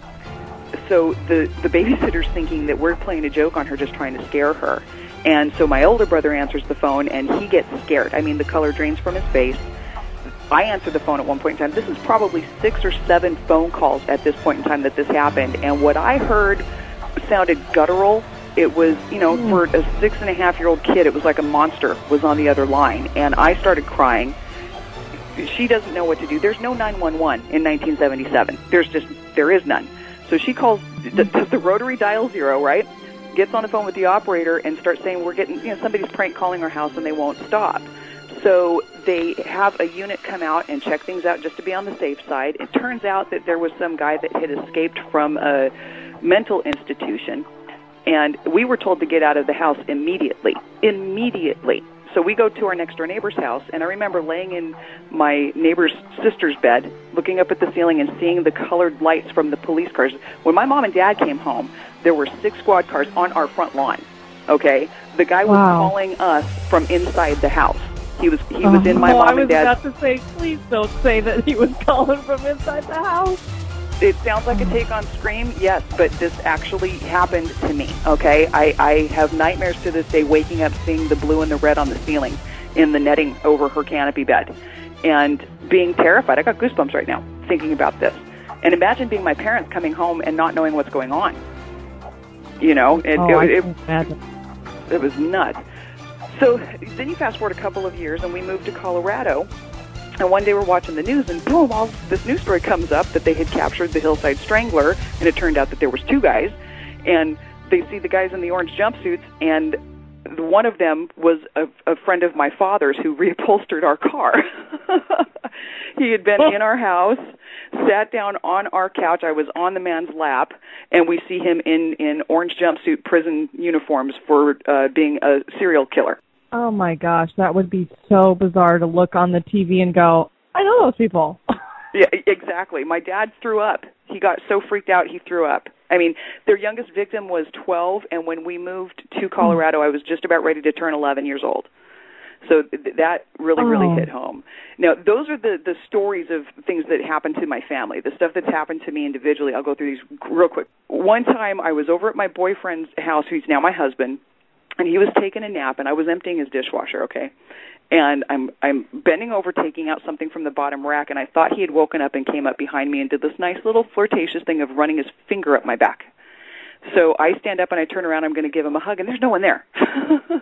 So the the babysitter's thinking that we're playing a joke on her, just trying to scare her. And so my older brother answers the phone, and he gets scared. I mean, the color drains from his face. I answered the phone at one point in time. This is probably six or seven phone calls at this point in time that this happened, and what I heard sounded guttural it was you know for a six and a half year old kid it was like a monster was on the other line and i started crying she doesn't know what to do there's no 911 in 1977 there's just there is none so she calls does the rotary dial zero right gets on the phone with the operator and starts saying we're getting you know somebody's prank calling our house and they won't stop so they have a unit come out and check things out just to be on the safe side it turns out that there was some guy that had escaped from a mental institution and we were told to get out of the house immediately. Immediately. So we go to our next door neighbor's house, and I remember laying in my neighbor's sister's bed, looking up at the ceiling and seeing the colored lights from the police cars. When my mom and dad came home, there were six squad cars on our front lawn. Okay, the guy was Wow. calling us from inside the house. He was he was oh, in my oh, mom and dad. I was dad's about to say, please don't say that he was calling from inside the house. It sounds like a take on Scream, yes, but this actually happened to me. Okay, I, I have nightmares to this day, waking up seeing the blue and the red on the ceiling, in the netting over her canopy bed, and being terrified. I got goosebumps right now thinking about this. And imagine being my parents coming home and not knowing what's going on. You know, it, oh, it, I it, it was nuts. So then you fast forward a couple of years, and we moved to Colorado. And one day we're watching the news, and boom, all this news story comes up that they had captured the Hillside Strangler, and it turned out that there was two guys, and they see the guys in the orange jumpsuits, and one of them was a, a friend of my father's who reupholstered our car. he had been in our house, sat down on our couch. I was on the man's lap, and we see him in in orange jumpsuit prison uniforms for uh, being a serial killer. Oh my gosh, that would be so bizarre to look on the TV and go, I know those people. Yeah, exactly. My dad threw up. He got so freaked out he threw up. I mean, their youngest victim was 12, and when we moved to hmm. Colorado, I was just about ready to turn 11 years old. So th- that really, really Oh. hit home. Now, those are the the stories of things that happened to my family. The stuff that's happened to me individually. I'll go through these real quick. One time, I was over at my boyfriend's house, who's now my husband, and he was taking a nap, and I was emptying his dishwasher. Okay, and I'm I'm bending over, taking out something from the bottom rack, and I thought he had woken up and came up behind me and did this nice little flirtatious thing of running his finger up my back. So I stand up and I turn around. I'm going to give him a hug, and there's no one there.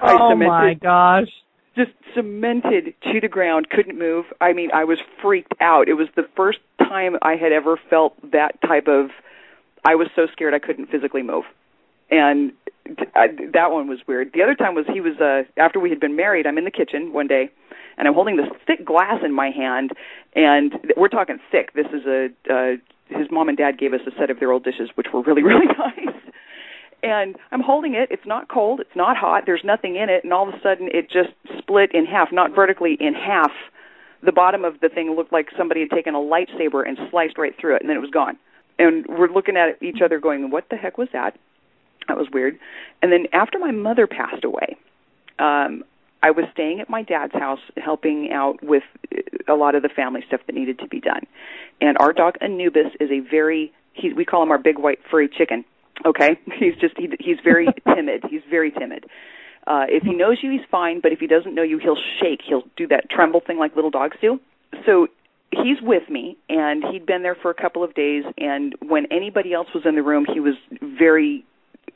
Oh cemented- my gosh. just cemented to the ground, couldn't move. I mean, I was freaked out. It was the first time I had ever felt that type of. I was so scared I couldn't physically move, and I, that one was weird. The other time was he was uh after we had been married. I'm in the kitchen one day, and I'm holding this thick glass in my hand, and we're talking thick. This is a. Uh, his mom and dad gave us a set of their old dishes, which were really, really nice and I'm holding it. It's not cold. It's not hot. There's nothing in it, and all of a sudden it just split in half, not vertically, in half. The bottom of the thing looked like somebody had taken a lightsaber and sliced right through it, and then it was gone. And we're looking at each other, going, "What the heck was that?" That was weird. And then after my mother passed away, um, I was staying at my dad's house, helping out with a lot of the family stuff that needed to be done. And our dog Anubis is a very he, we call him our big white furry chicken. Okay, he's just he, he's very timid. He's very timid. Uh, if he knows you, he's fine. But if he doesn't know you, he'll shake. He'll do that tremble thing like little dogs do. So he's with me, and he'd been there for a couple of days. And when anybody else was in the room, he was very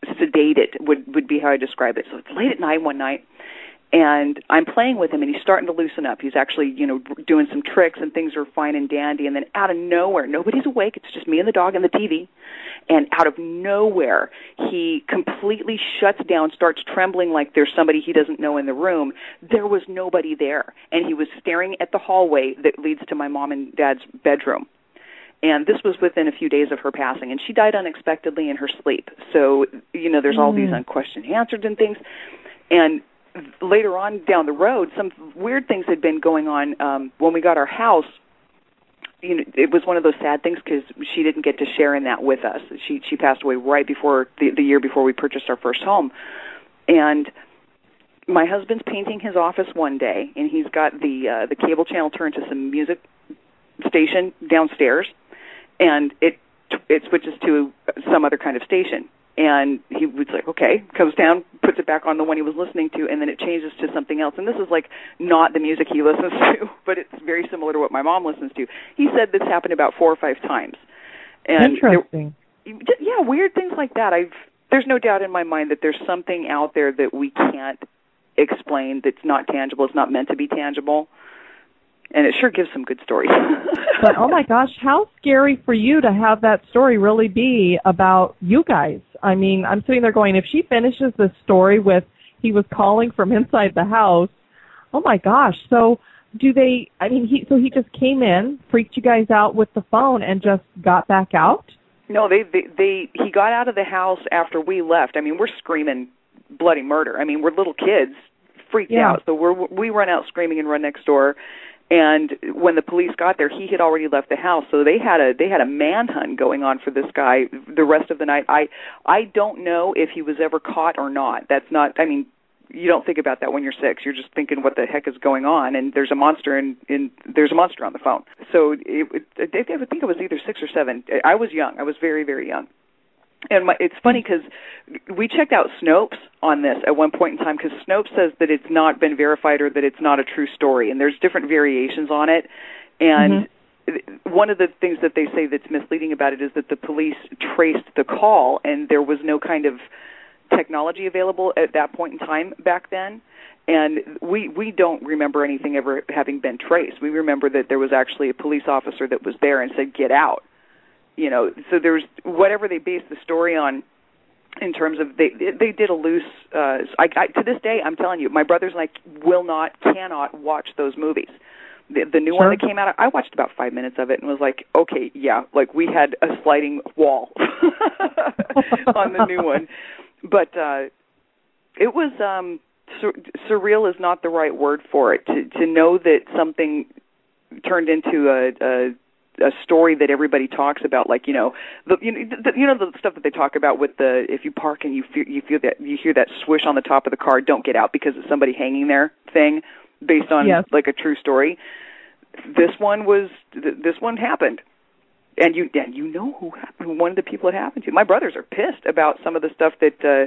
sedated. Would would be how I describe it. So it's late at night one night, and I'm playing with him and he's starting to loosen up. He's actually, you know, doing some tricks and things are fine and dandy and then out of nowhere, nobody's awake, it's just me and the dog and the TV. And out of nowhere, he completely shuts down, starts trembling like there's somebody he doesn't know in the room. There was nobody there. And he was staring at the hallway that leads to my mom and dad's bedroom and this was within a few days of her passing and she died unexpectedly in her sleep. So you know there's all these unquestioned answers and things. And later on down the road some weird things had been going on um when we got our house you know it was one of those sad things because she didn't get to share in that with us. She she passed away right before the the year before we purchased our first home. And my husband's painting his office one day and he's got the uh the cable channel turned to some music station downstairs and it it switches to some other kind of station and he was like okay comes down puts it back on the one he was listening to and then it changes to something else and this is like not the music he listens to but it's very similar to what my mom listens to he said this happened about four or five times and there- Interesting. yeah, weird things like that. I've there's no doubt in my mind that there's something out there that we can't explain that's not tangible. It's not meant to be tangible. And it sure gives some good stories. But oh my gosh, how scary for you to have that story really be about you guys. I mean, I'm sitting there going, if she finishes this story with he was calling from inside the house, oh my gosh. So do they I mean he so he just came in, freaked you guys out with the phone and just got back out? no, they, they they he got out of the house after we left. I mean, we're screaming bloody murder. I mean, we're little kids freaked Yeah. out. So we're we run out screaming and run next door. And when the police got there, he had already left the house. So they had a they had a manhunt going on for this guy the rest of the night. I I don't know if he was ever caught or not. That's not. I mean, you don't think about that when you're six. You're just thinking, what the heck is going on? And there's a monster in in there's a monster on the phone. So it, it, I think it was either six or seven. I was young. I was very very young. And my, it's funny because we checked out Snopes on this at one point in time because Snopes says that it's not been verified or that it's not a true story, and there's different variations on it. And mm-hmm. one of the things that they say that's misleading about it is that the police traced the call, and there was no kind of technology available at that point in time back then. And we we don't remember anything ever having been traced. We remember that there was actually a police officer that was there and said, "Get out." You know so there's whatever they based the story on in terms of they they did a loose uh I, I to this day I'm telling you my brothers and I will not cannot watch those movies. The, the new one that came out I watched about 5 minutes of it and was like okay yeah like we had a sliding wall on the new one. But uh it was um sur- surreal is not the right word for it. To to know that something turned into a, a a story that everybody talks about, like you know, the you know the, you know the stuff that they talk about with the if you park and you feel you feel that you hear that swish on the top of the car, don't get out because it's somebody hanging there thing, based on Yes. like a true story. This one was th- this one happened, and you and you know who happened, one of the people it happened to. My brothers are pissed about some of the stuff that uh,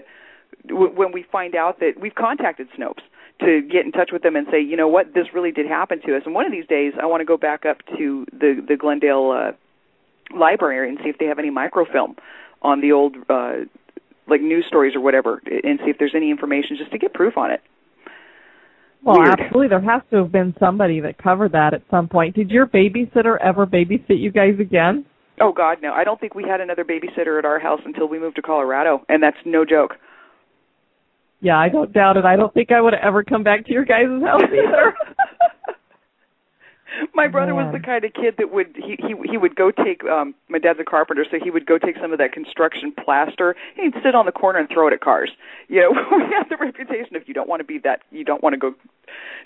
w- when we find out that we've contacted Snopes to get in touch with them and say, you know what, this really did happen to us. And one of these days, I want to go back up to the the Glendale uh, library and see if they have any microfilm on the old uh, like news stories or whatever, and see if there's any information just to get proof on it. Well, Weird. absolutely. There has to have been somebody that covered that at some point. Did your babysitter ever babysit you guys again? Oh God, no! I don't think we had another babysitter at our house until we moved to Colorado, and that's no joke. Yeah, I don't doubt it. I don't think I would ever come back to your guys' house either. my brother was the kind of kid that would he he he would go take um my dad's a carpenter so he would go take some of that construction plaster and he'd sit on the corner and throw it at cars you know we had the reputation if you don't want to be that you don't want to go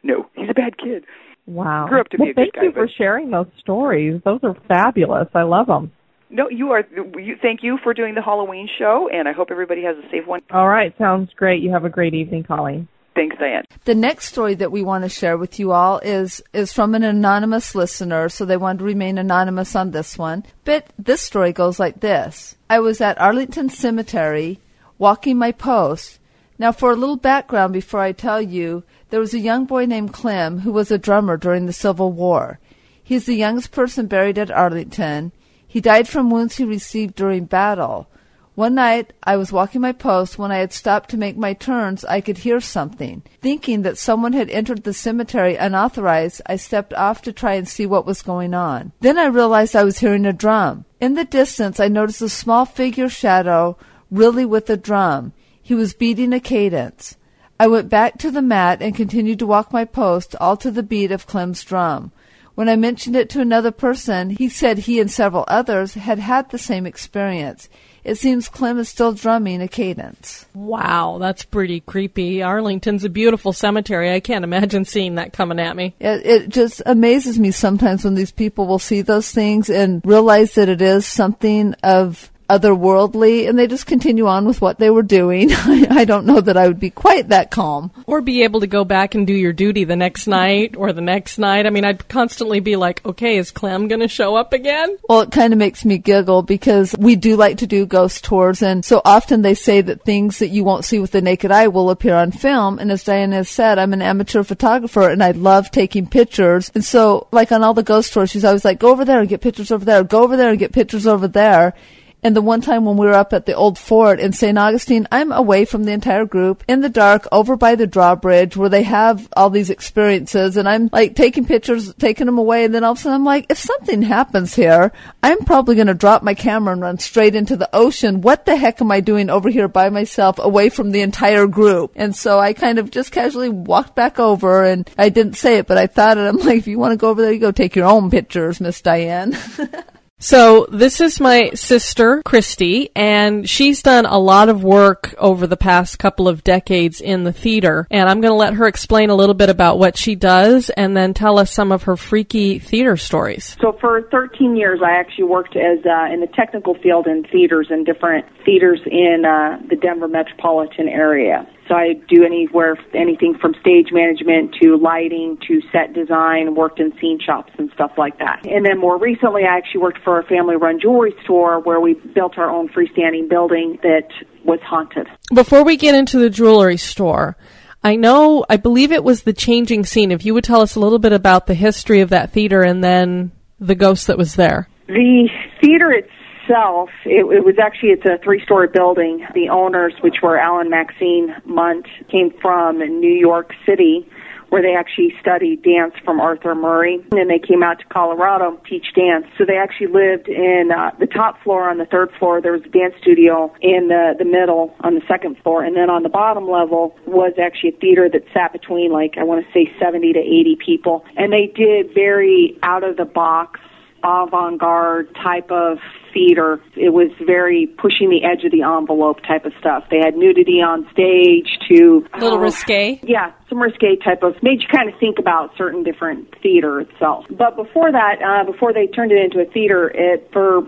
no he's a bad kid wow. Grew up to be well, a good thank guy, you for sharing those stories. Those are fabulous. I love them. No you are you thank you for doing the halloween show and i hope everybody has a safe one All right, sounds great. You have a great evening, Colleen. thanks diane The next story that we want to share with you all is is from an anonymous listener, so they want to remain anonymous on this one. But this story goes like this. I was at Arlington Cemetery walking my post. Now for a little background before I tell you, there was a young boy named Clem who was a drummer during the Civil War. He's the youngest person buried at Arlington. He died from wounds he received during battle. One night, I was walking my post. When I had stopped to make my turns, I could hear something. Thinking that someone had entered the cemetery unauthorized, I stepped off to try and see what was going on. Then I realized I was hearing a drum. In the distance, I noticed a small figure shadow, really with a drum. He was beating a cadence. I went back to the mat and continued to walk my post, all to the beat of Clem's drum. When I mentioned it to another person, he said he and several others had had the same experience. It seems Clem is still drumming a cadence. Wow, that's pretty creepy. Arlington's a beautiful cemetery. I can't imagine seeing that coming at me. It, it just amazes me sometimes when these people will see those things and realize that it is something of otherworldly and they just continue on with what they were doing. I, don't know that I would be quite that calm. Or be able to go back and do your duty the next night or the next night. I mean, I'd constantly be like, okay, is Clem going to show up again? Well, it kind of makes me giggle because we do like to do ghost tours and so often they say that things that you won't see with the naked eye will appear on film. And as Diana has said, I'm an amateur photographer and I love taking pictures. And so like on all the ghost tours, she's always like, go over there and get pictures over there, go over there and get pictures over there. And the one time when we were up at the old fort in St. Augustine, I'm away from the entire group in the dark over by the drawbridge where they have all these experiences. And I'm like taking pictures, taking them away. And then all of a sudden I'm like, if something happens here, I'm probably going to drop my camera and run straight into the ocean. What the heck am I doing over here by myself away from the entire group? And so I kind of just casually walked back over and I didn't say it, but I thought it. I'm like, if you want to go over there, you go take your own pictures, Miss Diane. So this is my sister, Christy, and she's done a lot of work over the past couple of decades in the theater. And I'm going to let her explain a little bit about what she does and then tell us some of her freaky theater stories. So for 13 years, I actually worked as uh, in the technical field in theaters and different theaters in uh, the Denver metropolitan area. So I do anywhere, anything from stage management to lighting to set design, worked in scene shops and stuff like that. And then more recently, I actually worked for a family run jewelry store where we built our own freestanding building that was haunted. Before we get into the jewelry store, I know, I believe it was the changing scene. If you would tell us a little bit about the history of that theater and then the ghost that was there. The theater itself itself, it, it was actually it's a three-story building. The owners, which were Alan Maxine Munt, came from New York City, where they actually studied dance from Arthur Murray, and then they came out to Colorado to teach dance. So they actually lived in uh, the top floor. On the third floor, there was a dance studio. In the the middle, on the second floor, and then on the bottom level was actually a theater that sat between like I want to say 70 to 80 people, and they did very out of the box avant-garde type of theater. It was very pushing the edge of the envelope type of stuff. They had nudity on stage to a little uh, risque. Yeah, some risque type of made you kind of think about certain different theater itself. But before that, uh, before they turned it into a theater, it for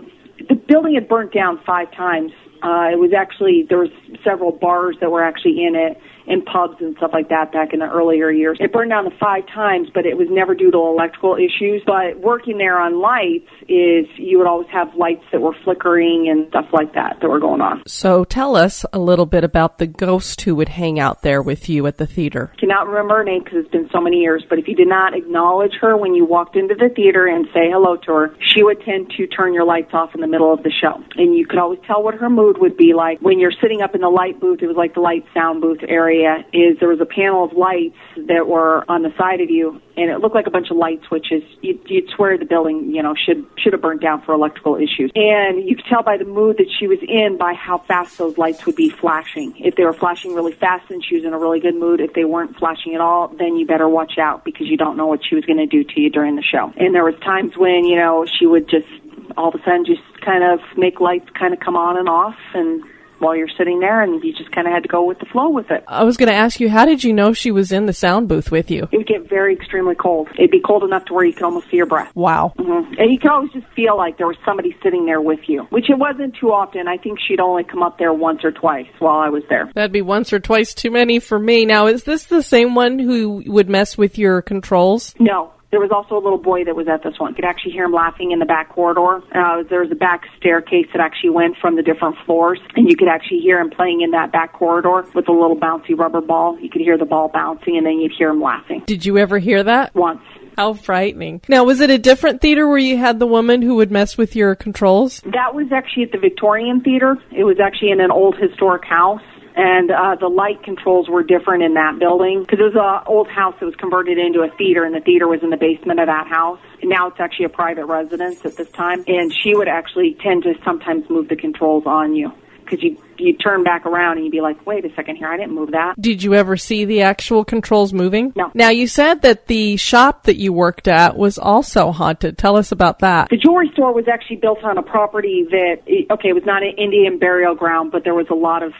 the building had burnt down five times. Uh, it was actually there was several bars that were actually in it in pubs and stuff like that back in the earlier years. It burned down the five times, but it was never due to electrical issues. But working there on lights is you would always have lights that were flickering and stuff like that that were going on. So tell us a little bit about the ghost who would hang out there with you at the theater. I cannot remember her name because it's been so many years, but if you did not acknowledge her when you walked into the theater and say hello to her, she would tend to turn your lights off in the middle of the show. And you could always tell what her mood would be like when you're sitting up in the light booth. It was like the light sound booth area area is there was a panel of lights that were on the side of you, and it looked like a bunch of light switches. You'd, you'd swear the building, you know, should should have burned down for electrical issues. And you could tell by the mood that she was in by how fast those lights would be flashing. If they were flashing really fast, then she was in a really good mood. If they weren't flashing at all, then you better watch out because you don't know what she was going to do to you during the show. And there was times when you know she would just all of a sudden just kind of make lights kind of come on and off and while you're sitting there, and you just kind of had to go with the flow with it. I was going to ask you, how did you know she was in the sound booth with you? It would get very extremely cold. It'd be cold enough to where you could almost see her breath. Wow. Mm-hmm. And you could always just feel like there was somebody sitting there with you, which it wasn't too often. I think she'd only come up there once or twice while I was there. That'd be once or twice too many for me. Now, is this the same one who would mess with your controls? No, there was also a little boy that was at this one. You could actually hear him laughing in the back corridor. Uh, there was a back staircase that actually went from the different floors, and you could actually hear him playing in that back corridor with a little bouncy rubber ball. You could hear the ball bouncing, and then you'd hear him laughing. Did you ever hear that? Once. How frightening. Now, was it a different theater where you had the woman who would mess with your controls? That was actually at the Victorian Theater. It was actually in an old historic house. And uh, the light controls were different in that building because it was an old house that was converted into a theater, and the theater was in the basement of that house. And now it's actually a private residence at this time. And she would actually tend to sometimes move the controls on you because you you turn back around and you'd be like, wait a second here, I didn't move that. Did you ever see the actual controls moving? No. Now, you said that the shop that you worked at was also haunted. Tell us about that. The jewelry store was actually built on a property that, okay, it was not an Indian burial ground, but there was a lot of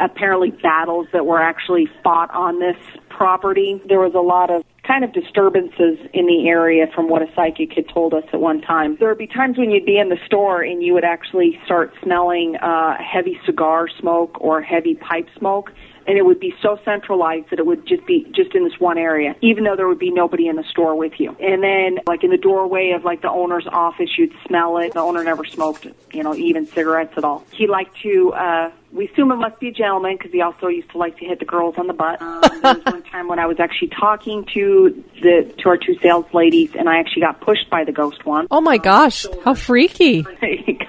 apparently battles that were actually fought on this property. There was a lot of kind of disturbances in the area from what a psychic had told us at one time. There would be times when you'd be in the store and you would actually start smelling uh, heavy cigar smoke or heavy pipe smoke and it would be so centralized that it would just be just in this one area, even though there would be nobody in the store with you. And then, like in the doorway of like the owner's office, you'd smell it. The owner never smoked, you know, even cigarettes at all. He liked to uh, we assume it must be a gentleman because he also used to like to hit the girls on the butt. Um, there was one time when I was actually talking to the to our two sales ladies, and I actually got pushed by the ghost one. Oh my gosh, how freaky!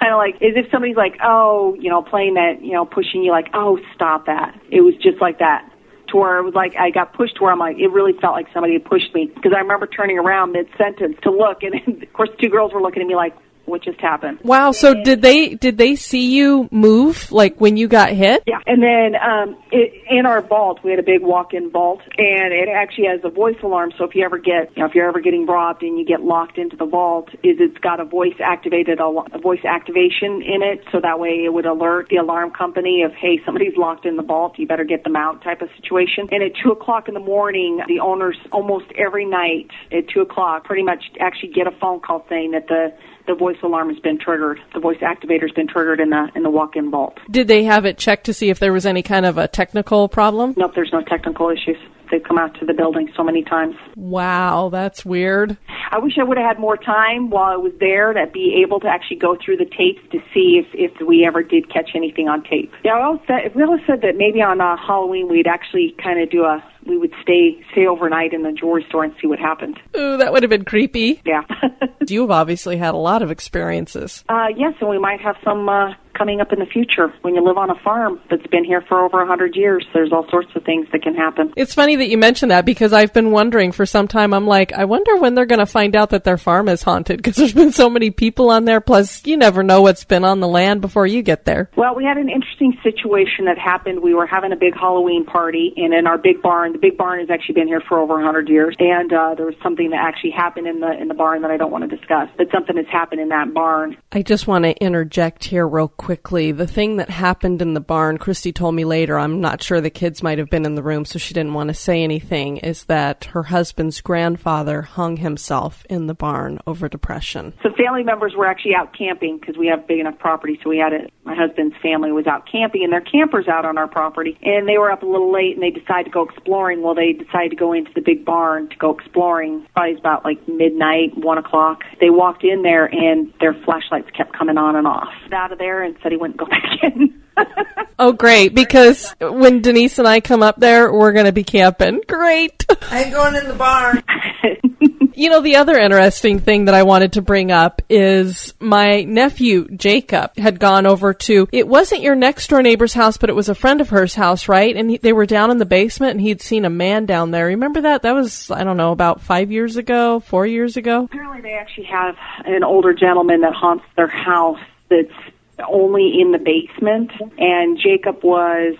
kind of like as if somebody's like, oh, you know, playing that, you know, pushing you like, oh, stop that. It was just like that. To where it was like I got pushed to where I'm like it really felt like somebody had pushed me because I remember turning around mid sentence to look and of course two girls were looking at me like what just happened. Wow. So did they did they see you move like when you got hit? Yeah. And then um, it, in our vault, we had a big walk-in vault, and it actually has a voice alarm. So if you ever get, you know, if you're ever getting robbed and you get locked into the vault, is it's got a voice activated a voice activation in it, so that way it would alert the alarm company of hey somebody's locked in the vault, you better get them out type of situation. And at two o'clock in the morning, the owners almost every night at two o'clock pretty much actually get a phone call saying that the the voice alarm has been triggered. The voice activator has been triggered in the in the walk-in vault. Did they have it checked to see if there was any kind of a technical problem? Nope, there's no technical issues. They've come out to the building so many times. Wow, that's weird. I wish I would have had more time while I was there to be able to actually go through the tapes to see if, if we ever did catch anything on tape. Yeah, I always said, we always said that maybe on uh, Halloween we'd actually kind of do a we would stay stay overnight in the jewelry store and see what happened. Ooh, that would have been creepy. Yeah. You've obviously had a lot of experiences. Uh, yes, and we might have some uh, coming up in the future. When you live on a farm that's been here for over a hundred years, there's all sorts of things that can happen. It's funny that you mentioned that because I've been wondering for some time. I'm like, I wonder when they're going to find out that their farm is haunted because there's been so many people on there. Plus, you never know what's been on the land before you get there. Well, we had an interesting situation that happened. We were having a big Halloween party, and in our big barn, the big barn has actually been here for over a hundred years, and uh, there was something that actually happened in the in the barn that I don't want to discuss, but something has happened in that barn. I just want to interject here real quickly. The thing that happened in the barn, Christy told me later, I'm not sure the kids might have been in the room, so she didn't want to say anything, is that her husband's grandfather hung himself in the barn over depression. Some family members were actually out camping because we have big enough property, so we had it. My husband's family was out camping, and their campers out on our property, and they were up a little late, and they decided to go exploring. Well, they decided to go into the big barn to go exploring. Probably about like midnight, one o'clock. They walked in there, and their flashlights kept coming on and off. Out of there, and said he wouldn't go back in. oh, great! Because when Denise and I come up there, we're going to be camping. Great. I ain't going in the barn. you know, the other interesting thing that I wanted to bring up is my nephew Jacob had gone over to. It wasn't your next door neighbor's house, but it was a friend of hers house, right? And he, they were down in the basement, and he'd seen a man down there. Remember that? That was I don't know about five years ago, four years ago. Apparently, they actually have an older gentleman that haunts their house. That's only in the basement, and Jacob was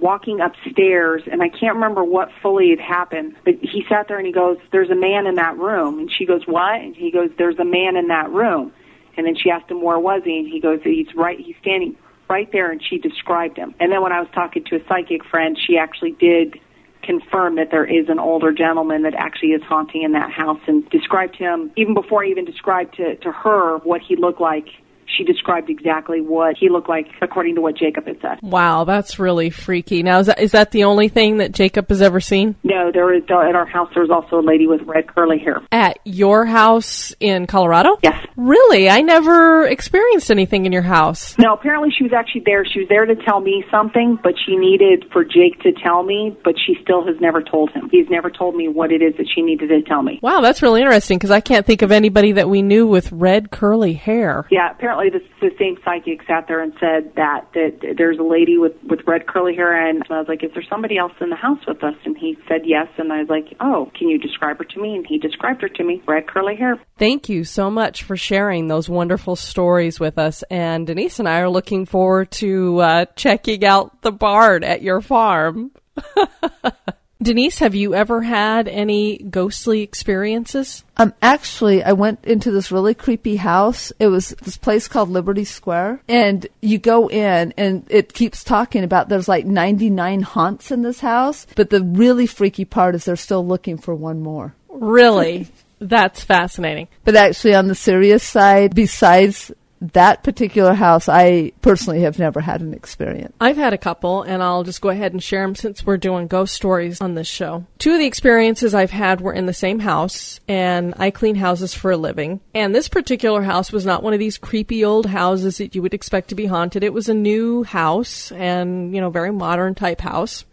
walking upstairs and I can't remember what fully had happened, but he sat there and he goes, There's a man in that room and she goes, What? And he goes, There's a man in that room and then she asked him where was he and he goes, He's right he's standing right there and she described him. And then when I was talking to a psychic friend, she actually did confirm that there is an older gentleman that actually is haunting in that house and described him even before I even described to, to her what he looked like she described exactly what he looked like according to what Jacob had said. Wow, that's really freaky. Now, is that, is that the only thing that Jacob has ever seen? No, there is uh, at our house. There was also a lady with red curly hair. At your house in Colorado? Yes. Really? I never experienced anything in your house. No, apparently she was actually there. She was there to tell me something, but she needed for Jake to tell me, but she still has never told him. He's never told me what it is that she needed to tell me. Wow, that's really interesting because I can't think of anybody that we knew with red curly hair. Yeah, apparently the, the same psychic sat there and said that that there's a lady with with red curly hair, and I was like, "Is there somebody else in the house with us?" And he said yes, and I was like, "Oh, can you describe her to me?" And he described her to me, red curly hair. Thank you so much for sharing those wonderful stories with us. And Denise and I are looking forward to uh, checking out the Bard at your farm. Denise, have you ever had any ghostly experiences? Um, actually, I went into this really creepy house. It was this place called Liberty Square, and you go in, and it keeps talking about there's like 99 haunts in this house, but the really freaky part is they're still looking for one more. Really? That's fascinating. But actually, on the serious side, besides that particular house, I personally have never had an experience. I've had a couple, and I'll just go ahead and share them since we're doing ghost stories on this show. Two of the experiences I've had were in the same house, and I clean houses for a living. And this particular house was not one of these creepy old houses that you would expect to be haunted. It was a new house, and, you know, very modern type house.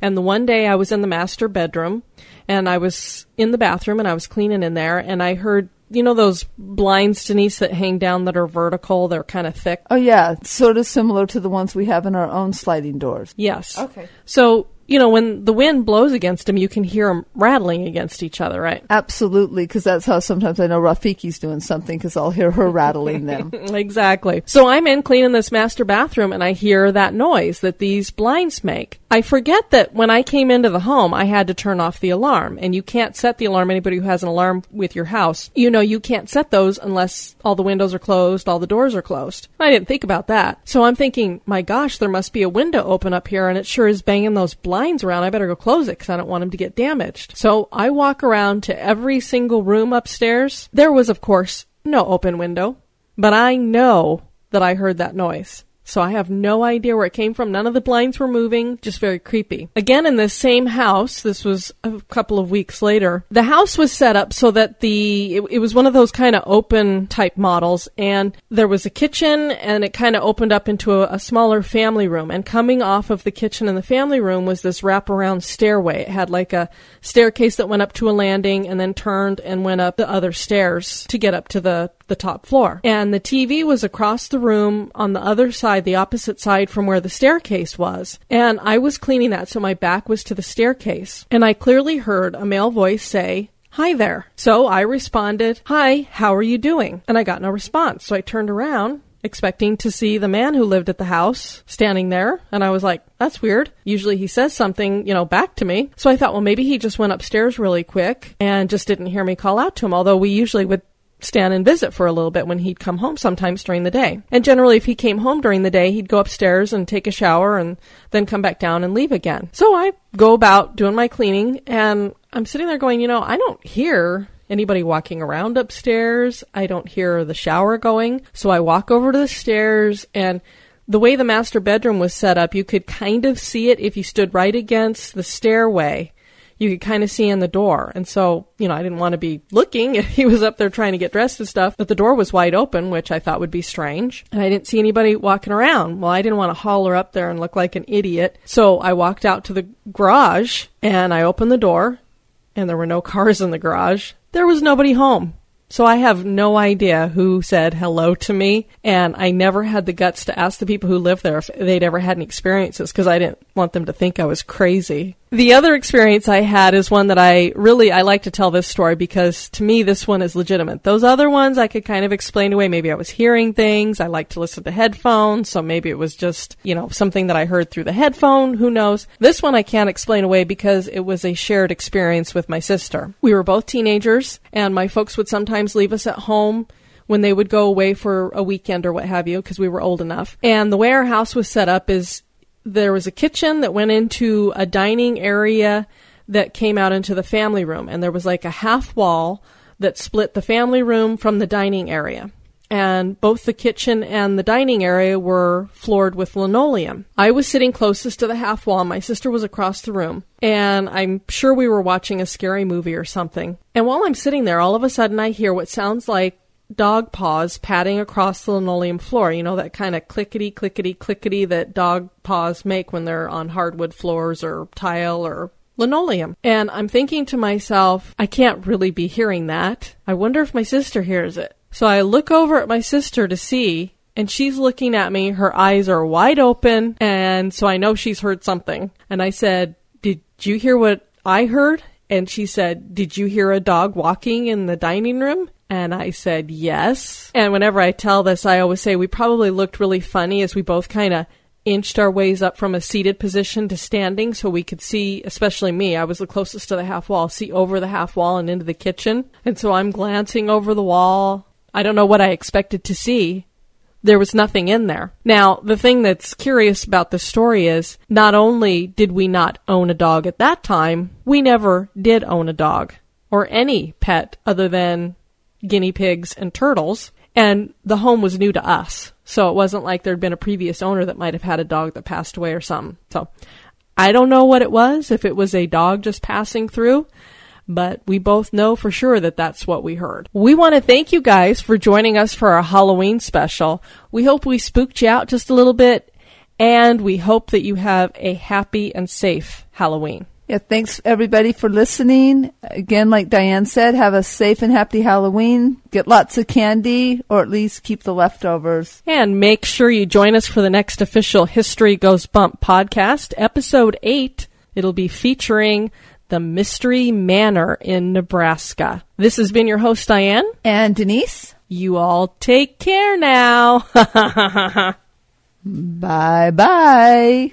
And the one day I was in the master bedroom, and I was in the bathroom, and I was cleaning in there, and I heard you know those blinds, Denise, that hang down that are vertical? They're kind of thick. Oh yeah, sort of similar to the ones we have in our own sliding doors. Yes. Okay. So you know when the wind blows against them, you can hear them rattling against each other, right? Absolutely, because that's how sometimes I know Rafiki's doing something because I'll hear her rattling them. exactly. So I'm in cleaning this master bathroom and I hear that noise that these blinds make. I forget that when I came into the home, I had to turn off the alarm, and you can't set the alarm. Anybody who has an alarm with your house, you know, you can't set those unless all the windows are closed, all the doors are closed. I didn't think about that. So I'm thinking, my gosh, there must be a window open up here, and it sure is banging those blinds around. I better go close it because I don't want them to get damaged. So I walk around to every single room upstairs. There was, of course, no open window, but I know that I heard that noise. So I have no idea where it came from. None of the blinds were moving, just very creepy. Again, in the same house, this was a couple of weeks later, the house was set up so that the, it, it was one of those kind of open type models and there was a kitchen and it kind of opened up into a, a smaller family room. And coming off of the kitchen and the family room was this wraparound stairway. It had like a staircase that went up to a landing and then turned and went up the other stairs to get up to the the top floor. And the TV was across the room on the other side, the opposite side from where the staircase was. And I was cleaning that, so my back was to the staircase. And I clearly heard a male voice say, Hi there. So I responded, Hi, how are you doing? And I got no response. So I turned around expecting to see the man who lived at the house standing there. And I was like, that's weird. Usually he says something, you know, back to me. So I thought, well, maybe he just went upstairs really quick and just didn't hear me call out to him. Although we usually would stand and visit for a little bit when he'd come home sometimes during the day. And generally, if he came home during the day, he'd go upstairs and take a shower and then come back down and leave again. So I go about doing my cleaning and I'm sitting there going, you know, I don't hear anybody walking around upstairs. I don't hear the shower going. So I walk over to the stairs and the way the master bedroom was set up, you could kind of see it if you stood right against the stairway you could kind of see in the door. And so, you know, I didn't want to be looking. he was up there trying to get dressed and stuff, but the door was wide open, which I thought would be strange. And I didn't see anybody walking around. Well, I didn't want to holler up there and look like an idiot. So I walked out to the garage and I opened the door and there were no cars in the garage. There was nobody home. So I have no idea who said hello to me, and I never had the guts to ask the people who lived there if they'd ever had any experiences because I didn't want them to think I was crazy. The other experience I had is one that I really I like to tell this story because to me this one is legitimate. Those other ones I could kind of explain away. Maybe I was hearing things. I like to listen to headphones, so maybe it was just, you know, something that I heard through the headphone, who knows. This one I can't explain away because it was a shared experience with my sister. We were both teenagers and my folks would sometimes leave us at home when they would go away for a weekend or what have you because we were old enough. And the way our house was set up is there was a kitchen that went into a dining area that came out into the family room, and there was like a half wall that split the family room from the dining area. and both the kitchen and the dining area were floored with linoleum. I was sitting closest to the half wall. My sister was across the room, and I'm sure we were watching a scary movie or something. And while I'm sitting there, all of a sudden I hear what sounds like dog paws padding across the linoleum floor. You know, that kind of clickety, clickety, clickety that dog paws make when they're on hardwood floors or tile or linoleum. And I'm thinking to myself, I can't really be hearing that. I wonder if my sister hears it. So I look over at my sister to see, and she's looking at me. Her eyes are wide open, and so I know she's heard something. And I said, Did you hear what I heard? And she said, Did you hear a dog walking in the dining room? And I said, Yes. And whenever I tell this, I always say we probably looked really funny as we both kind of inched our ways up from a seated position to standing so we could see, especially me, I was the closest to the half wall, see over the half wall and into the kitchen. And so I'm glancing over the wall. I don't know what I expected to see. There was nothing in there. Now, the thing that's curious about this story is not only did we not own a dog at that time, we never did own a dog or any pet other than guinea pigs and turtles. And the home was new to us. So it wasn't like there'd been a previous owner that might have had a dog that passed away or something. So I don't know what it was, if it was a dog just passing through, but we both know for sure that that's what we heard. We want to thank you guys for joining us for our Halloween special. We hope we spooked you out just a little bit, and we hope that you have a happy and safe Halloween. Yeah, thanks everybody for listening. Again, like Diane said, have a safe and happy Halloween. Get lots of candy, or at least keep the leftovers. And make sure you join us for the next official History Goes Bump podcast, episode 8. It'll be featuring the Mystery Manor in Nebraska. This has been your host, Diane. And Denise. You all take care now. bye bye.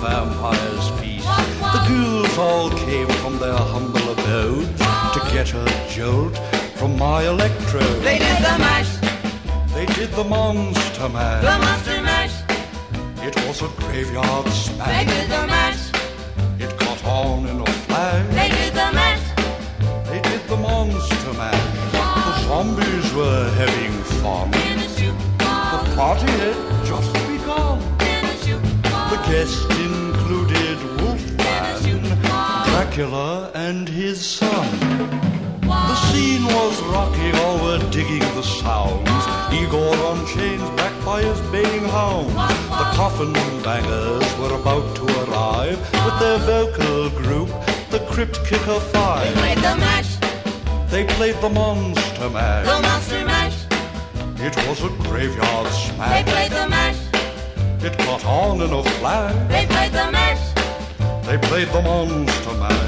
vampires feast. The ghouls all came from their humble abodes to get a jolt from my electrode. They did the mash. They did the monster mash. The monster mash. It was a graveyard smash. Dracula, and his son. The scene was rocking, all were digging the sounds. Igor on chains, backed by his baying hounds. The coffin bangers were about to arrive with their vocal group, the Crypt Kicker Five. They played the mash. They played the Monster mash. The monster mash. It was a graveyard smash. They played the mash. It caught on in a flash. They played the mash. They played the Monster Mash.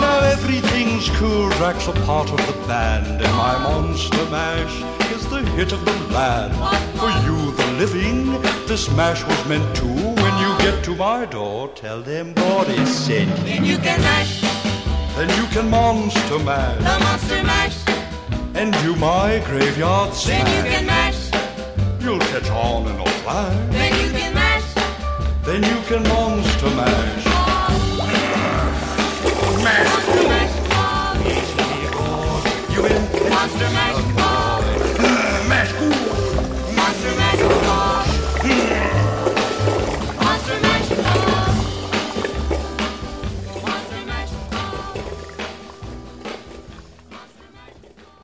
Now everything's cool. Drac's a part of the band, and my Monster Mash is the hit of the land. For you, the living, this mash was meant to. When you get to my door, tell them Boris sent. Then you can mash. Then you can Monster mash. The monster mash. and do my graveyard Then you can mash. You'll catch on in a flash. Then you can mash. Then you can Monster Mash. Monster mash. You in Monster mash.